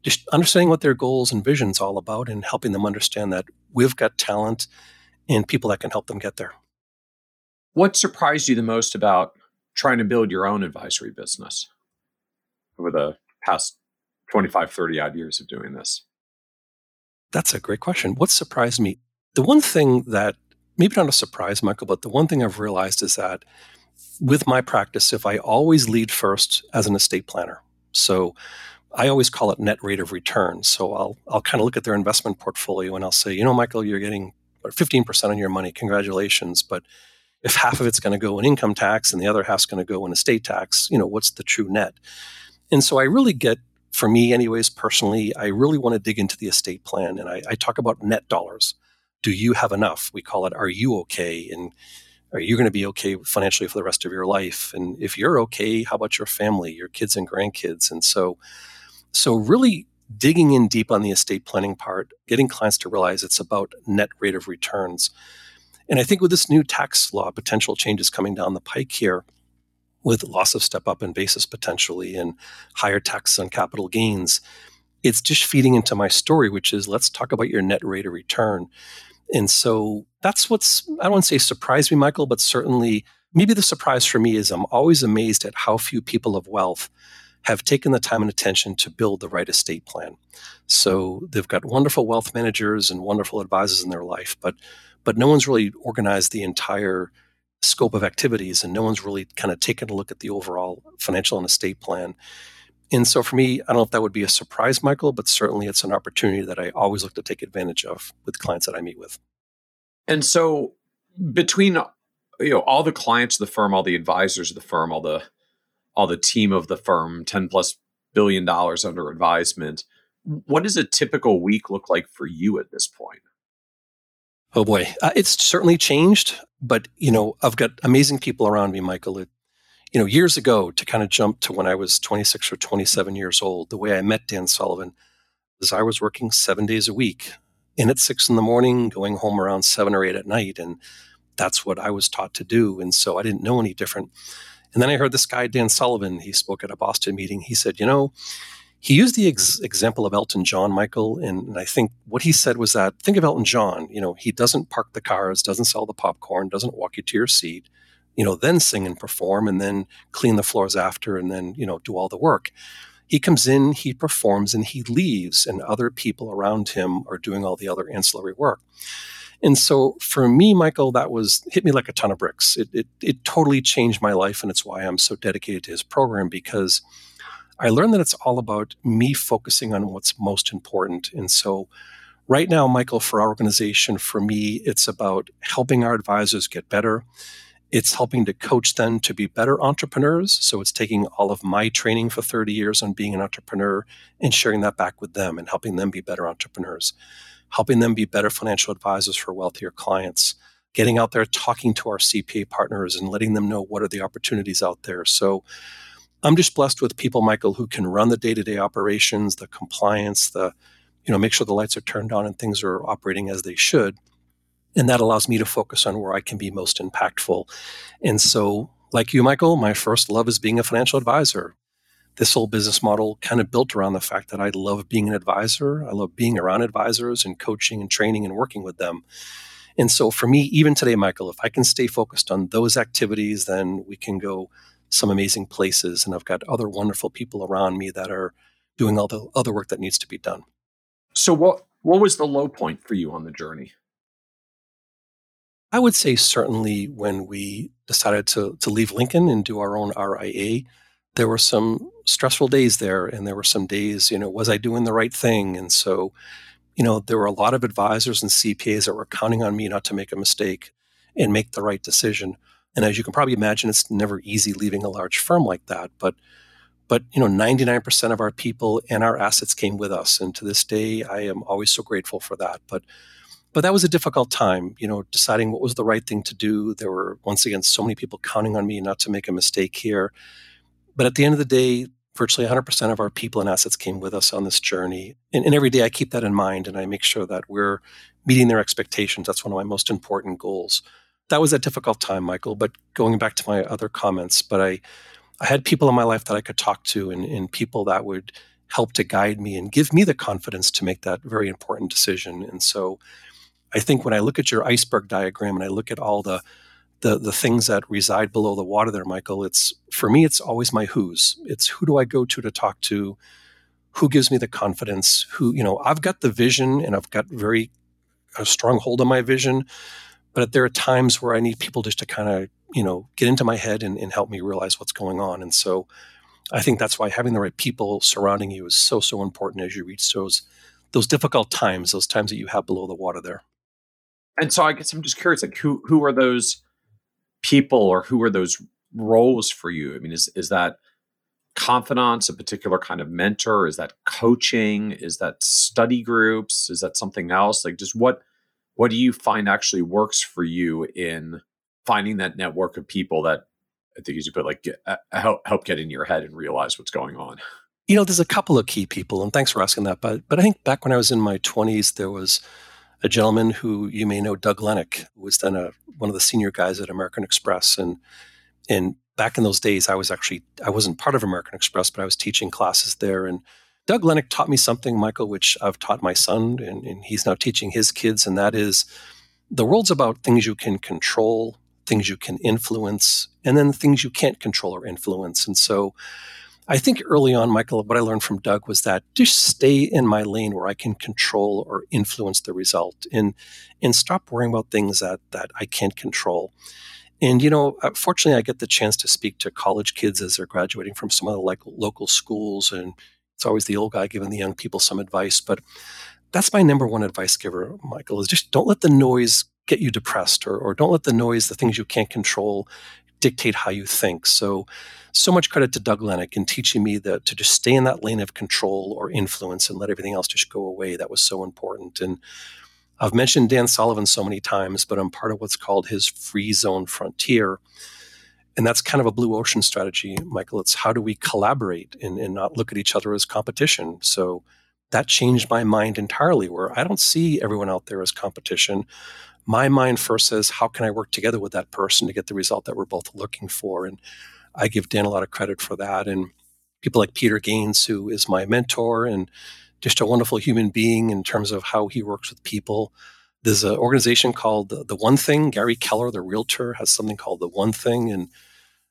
just understanding what their goals and visions all about and helping them understand that we've got talent and people that can help them get there what surprised you the most about trying to build your own advisory business over the past 25, 30 odd years of doing this? That's a great question. What surprised me? The one thing that, maybe not a surprise, Michael, but the one thing I've realized is that with my practice, if I always lead first as an estate planner, so I always call it net rate of return. So I'll, I'll kind of look at their investment portfolio and I'll say, you know, Michael, you're getting 15% on your money. Congratulations. But if half of it's going to go in income tax and the other half's going to go in estate tax, you know, what's the true net? And so I really get, for me, anyways, personally, I really want to dig into the estate plan and I, I talk about net dollars. Do you have enough? We call it, are you okay? And are you going to be okay financially for the rest of your life? And if you're okay, how about your family, your kids and grandkids? And so, so really digging in deep on the estate planning part, getting clients to realize it's about net rate of returns and I think with this new tax law, potential changes coming down the pike here, with loss of step up in basis potentially and higher taxes on capital gains, it's just feeding into my story, which is let's talk about your net rate of return. And so that's what's, I don't want to say surprised me, Michael, but certainly maybe the surprise for me is I'm always amazed at how few people of wealth have taken the time and attention to build the right estate plan. So they've got wonderful wealth managers and wonderful advisors in their life, but but no one's really organized the entire scope of activities and no one's really kind of taken a look at the overall financial and estate plan. And so for me, I don't know if that would be a surprise, Michael, but certainly it's an opportunity that I always look to take advantage of with clients that I meet with. And so between you know all the clients of the firm, all the advisors of the firm, all the all the team of the firm, 10 plus billion dollars under advisement, what does a typical week look like for you at this point? Oh boy, uh, it's certainly changed, but you know, I've got amazing people around me, Michael. It, you know, years ago, to kind of jump to when I was 26 or 27 years old, the way I met Dan Sullivan is I was working seven days a week, in at six in the morning, going home around seven or eight at night, and that's what I was taught to do. And so I didn't know any different. And then I heard this guy, Dan Sullivan, he spoke at a Boston meeting. He said, you know, he used the ex- example of Elton John, Michael, and, and I think what he said was that think of Elton John. You know, he doesn't park the cars, doesn't sell the popcorn, doesn't walk you to your seat. You know, then sing and perform, and then clean the floors after, and then you know do all the work. He comes in, he performs, and he leaves, and other people around him are doing all the other ancillary work. And so for me, Michael, that was hit me like a ton of bricks. It, it, it totally changed my life, and it's why I'm so dedicated to his program because I learned that it's all about me focusing on what's most important. And so, right now, Michael, for our organization, for me, it's about helping our advisors get better. It's helping to coach them to be better entrepreneurs. So, it's taking all of my training for 30 years on being an entrepreneur and sharing that back with them and helping them be better entrepreneurs, helping them be better financial advisors for wealthier clients getting out there talking to our CPA partners and letting them know what are the opportunities out there. So I'm just blessed with people, Michael, who can run the day-to-day operations, the compliance, the you know, make sure the lights are turned on and things are operating as they should. And that allows me to focus on where I can be most impactful. And so, like you, Michael, my first love is being a financial advisor. This whole business model kind of built around the fact that I love being an advisor. I love being around advisors and coaching and training and working with them. And so for me, even today, Michael, if I can stay focused on those activities, then we can go some amazing places. And I've got other wonderful people around me that are doing all the other work that needs to be done. So what what was the low point for you on the journey? I would say certainly when we decided to to leave Lincoln and do our own RIA, there were some stressful days there and there were some days, you know, was I doing the right thing? And so you know, there were a lot of advisors and CPAs that were counting on me not to make a mistake and make the right decision. And as you can probably imagine, it's never easy leaving a large firm like that. But but you know, 99% of our people and our assets came with us. And to this day, I am always so grateful for that. But but that was a difficult time, you know, deciding what was the right thing to do. There were once again so many people counting on me not to make a mistake here. But at the end of the day, virtually 100% of our people and assets came with us on this journey. And, and, every day I keep that in mind and I make sure that we're meeting their expectations. That's one of my most important goals. That was a difficult time, Michael, but going back to my other comments, but I, I had people in my life that I could talk to and, and people that would help to guide me and give me the confidence to make that very important decision. And so I think when I look at your iceberg diagram and I look at all the the the things that reside below the water there, Michael. It's for me, it's always my who's. It's who do I go to to talk to? Who gives me the confidence? Who you know? I've got the vision, and I've got very a strong hold on my vision. But there are times where I need people just to kind of you know get into my head and, and help me realize what's going on. And so, I think that's why having the right people surrounding you is so so important as you reach those those difficult times, those times that you have below the water there. And so I guess I'm just curious, like who who are those people or who are those roles for you? I mean, is is that confidants, a particular kind of mentor? Is that coaching? Is that study groups? Is that something else? Like just what what do you find actually works for you in finding that network of people that I think you put like get, uh, help help get in your head and realize what's going on? You know, there's a couple of key people, and thanks for asking that. But but I think back when I was in my 20s, there was a gentleman who you may know, Doug Lennick, was then a, one of the senior guys at American Express. And, and back in those days, I was actually, I wasn't part of American Express, but I was teaching classes there. And Doug Lennick taught me something, Michael, which I've taught my son, and, and he's now teaching his kids. And that is the world's about things you can control, things you can influence, and then things you can't control or influence. And so I think early on, Michael, what I learned from Doug was that just stay in my lane where I can control or influence the result and, and stop worrying about things that, that I can't control. And, you know, uh, fortunately, I get the chance to speak to college kids as they're graduating from some of the like local schools. And it's always the old guy giving the young people some advice. But that's my number one advice giver, Michael, is just don't let the noise get you depressed or, or don't let the noise, the things you can't control, dictate how you think. So, so much credit to Doug Lennick in teaching me that to just stay in that lane of control or influence and let everything else just go away. That was so important. And I've mentioned Dan Sullivan so many times, but I'm part of what's called his free zone frontier. And that's kind of a blue ocean strategy, Michael. It's how do we collaborate and, and not look at each other as competition? So that changed my mind entirely, where I don't see everyone out there as competition my mind first says, how can I work together with that person to get the result that we're both looking for? And I give Dan a lot of credit for that. And people like Peter Gaines, who is my mentor and just a wonderful human being in terms of how he works with people. There's an organization called The One Thing. Gary Keller, the realtor, has something called The One Thing. And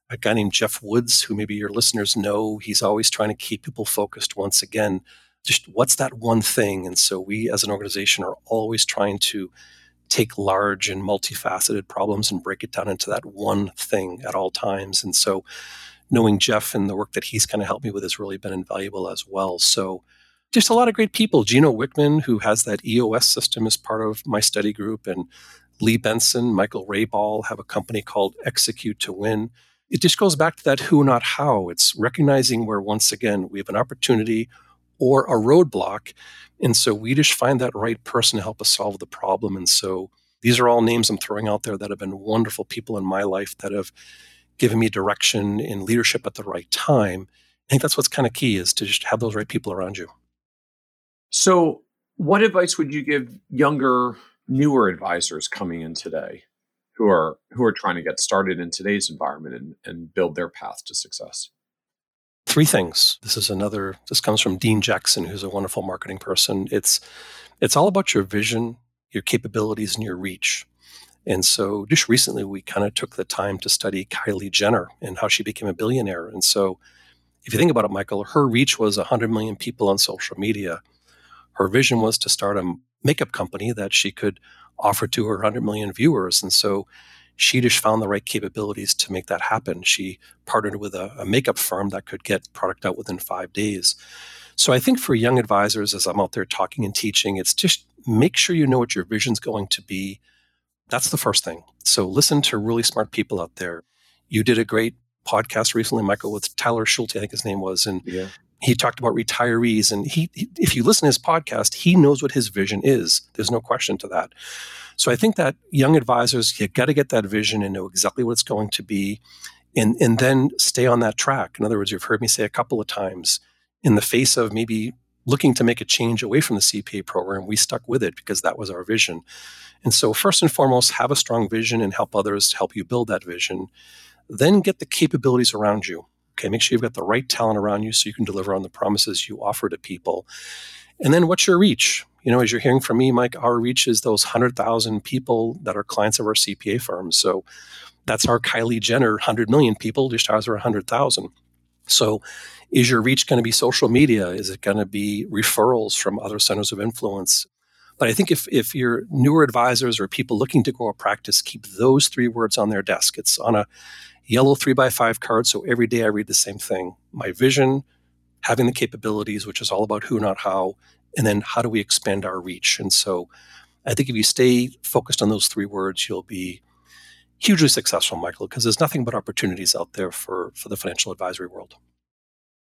a guy named Geoff Woods, who maybe your listeners know, he's always trying to keep people focused once again. Just what's that one thing? And so we as an organization are always trying to take large and multifaceted problems and break it down into that one thing at all times. And so knowing Jeff and the work that he's kind of helped me with has really been invaluable as well. So just a lot of great people. Gino Wickman, who has that EOS system as part of my study group, and Lee Benson, Michael Rayball have a company called Execute to Win. It just goes back to that who, not how. It's recognizing where, once again, we have an opportunity or a roadblock. And so we just find that right person to help us solve the problem. And so these are all names I'm throwing out there that have been wonderful people in my life that have given me direction in leadership at the right time. I think that's what's kind of key is to just have those right people around you. So, what advice would you give younger, newer advisors coming in today who are who are trying to get started in today's environment and, and build their path to success? Three things. This is another this comes from Dean Jackson, who's a wonderful marketing person. It's it's all about your vision, your capabilities, and your reach. And so just recently we kind of took the time to study Kylie Jenner and how she became a billionaire. And so if you think about it, Michael, her reach was 100 million people on social media her vision was to start a makeup company that she could offer to her 100 million viewers. And so she just found the right capabilities to make that happen. She partnered with a, a, makeup firm that could get product out within five days. So I think for young advisors, as I'm out there talking and teaching, it's just make sure you know what your vision's going to be. That's the first thing. So listen to really smart people out there. You did a great podcast recently, Michael, with Tyler Schulte, I think his name was, and yeah he talked about retirees and he, he, if you listen to his podcast he knows what his vision is there's no question to that so i think that young advisors you got to get that vision and know exactly what it's going to be and and then stay on that track in other words you've heard me say a couple of times in the face of maybe looking to make a change away from the cpa program we stuck with it because that was our vision and so first and foremost have a strong vision and help others help you build that vision then get the capabilities around you Okay, make sure you've got the right talent around you so you can deliver on the promises you offer to people. And then what's your reach? You know, as you're hearing from me, Mike, our reach is those 100,000 people that are clients of our CPA firms. So that's our Kylie Jenner 100 million people, just ours are 100,000. So is your reach going to be social media? Is it going to be referrals from other centers of influence? But I think if, if you're newer advisors or people looking to grow a practice, keep those three words on their desk. It's on a yellow three by five card. So every day I read the same thing my vision, having the capabilities, which is all about who, not how, and then how do we expand our reach. And so I think if you stay focused on those three words, you'll be hugely successful, Michael, because there's nothing but opportunities out there for, for the financial advisory world.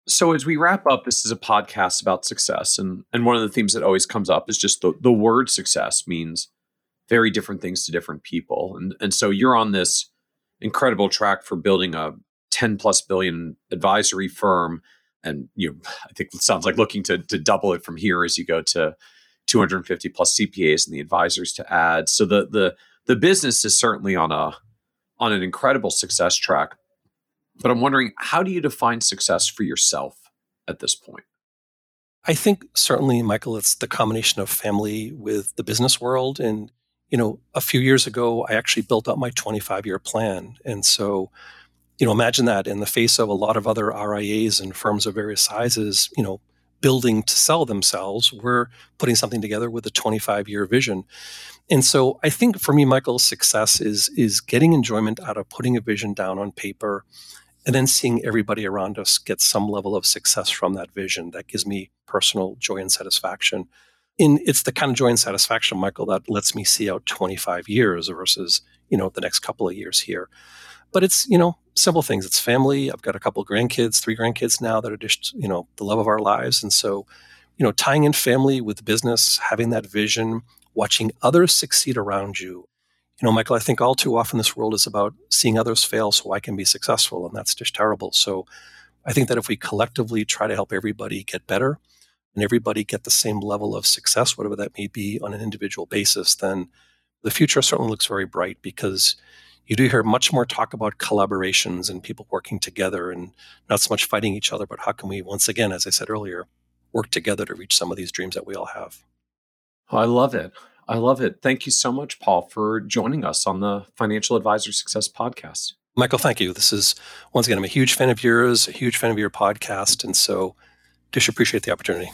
So as we wrap up, this is a podcast about success. And, and one of the themes that always comes up is just the, the word success means very different things to different people. And, and so you're on this incredible track for building a 10 plus billion advisory firm. And you, I think it sounds like looking to, to double it from here as you go to 250 plus CPAs and the advisors to add. So the the the business is certainly on a on an incredible success track. But I'm wondering, how do you define success for yourself at this point? I think certainly, Michael, it's the combination of family with the business world. And you know, a few years ago, I actually built up my 25 year plan. And so, you know, imagine that in the face of a lot of other RIAs and firms of various sizes, you know, building to sell themselves, we're putting something together with a 25 year vision. And so I think for me, Michael, success is is getting enjoyment out of putting a vision down on paper and then seeing everybody around us get some level of success from that vision. That gives me personal joy and satisfaction in it's the kind of joy and satisfaction, Michael, that lets me see out 25 years versus, you know, the next couple of years here. But it's, you know, simple things. It's family. I've got a couple grandkids, three grandkids now that are just, you know, the love of our lives. And so, you know, tying in family with business, having that vision, watching others succeed around you. You know, Michael, I think all too often this world is about seeing others fail so I can be successful. And that's just terrible. So I think that if we collectively try to help everybody get better, and everybody get the same level of success, whatever that may be on an individual basis, then the future certainly looks very bright because you do hear much more talk about collaborations and people working together and not so much fighting each other, but how can we, once again, as I said earlier, work together to reach some of these dreams that we all have. Oh, I love it. I love it. Thank you so much, Paul, for joining us on the Financial Advisor Success Podcast. Michael, thank you. This is, once again, I'm a huge fan of yours, a huge fan of your podcast. And so just appreciate the opportunity.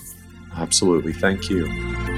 Absolutely. Thank you.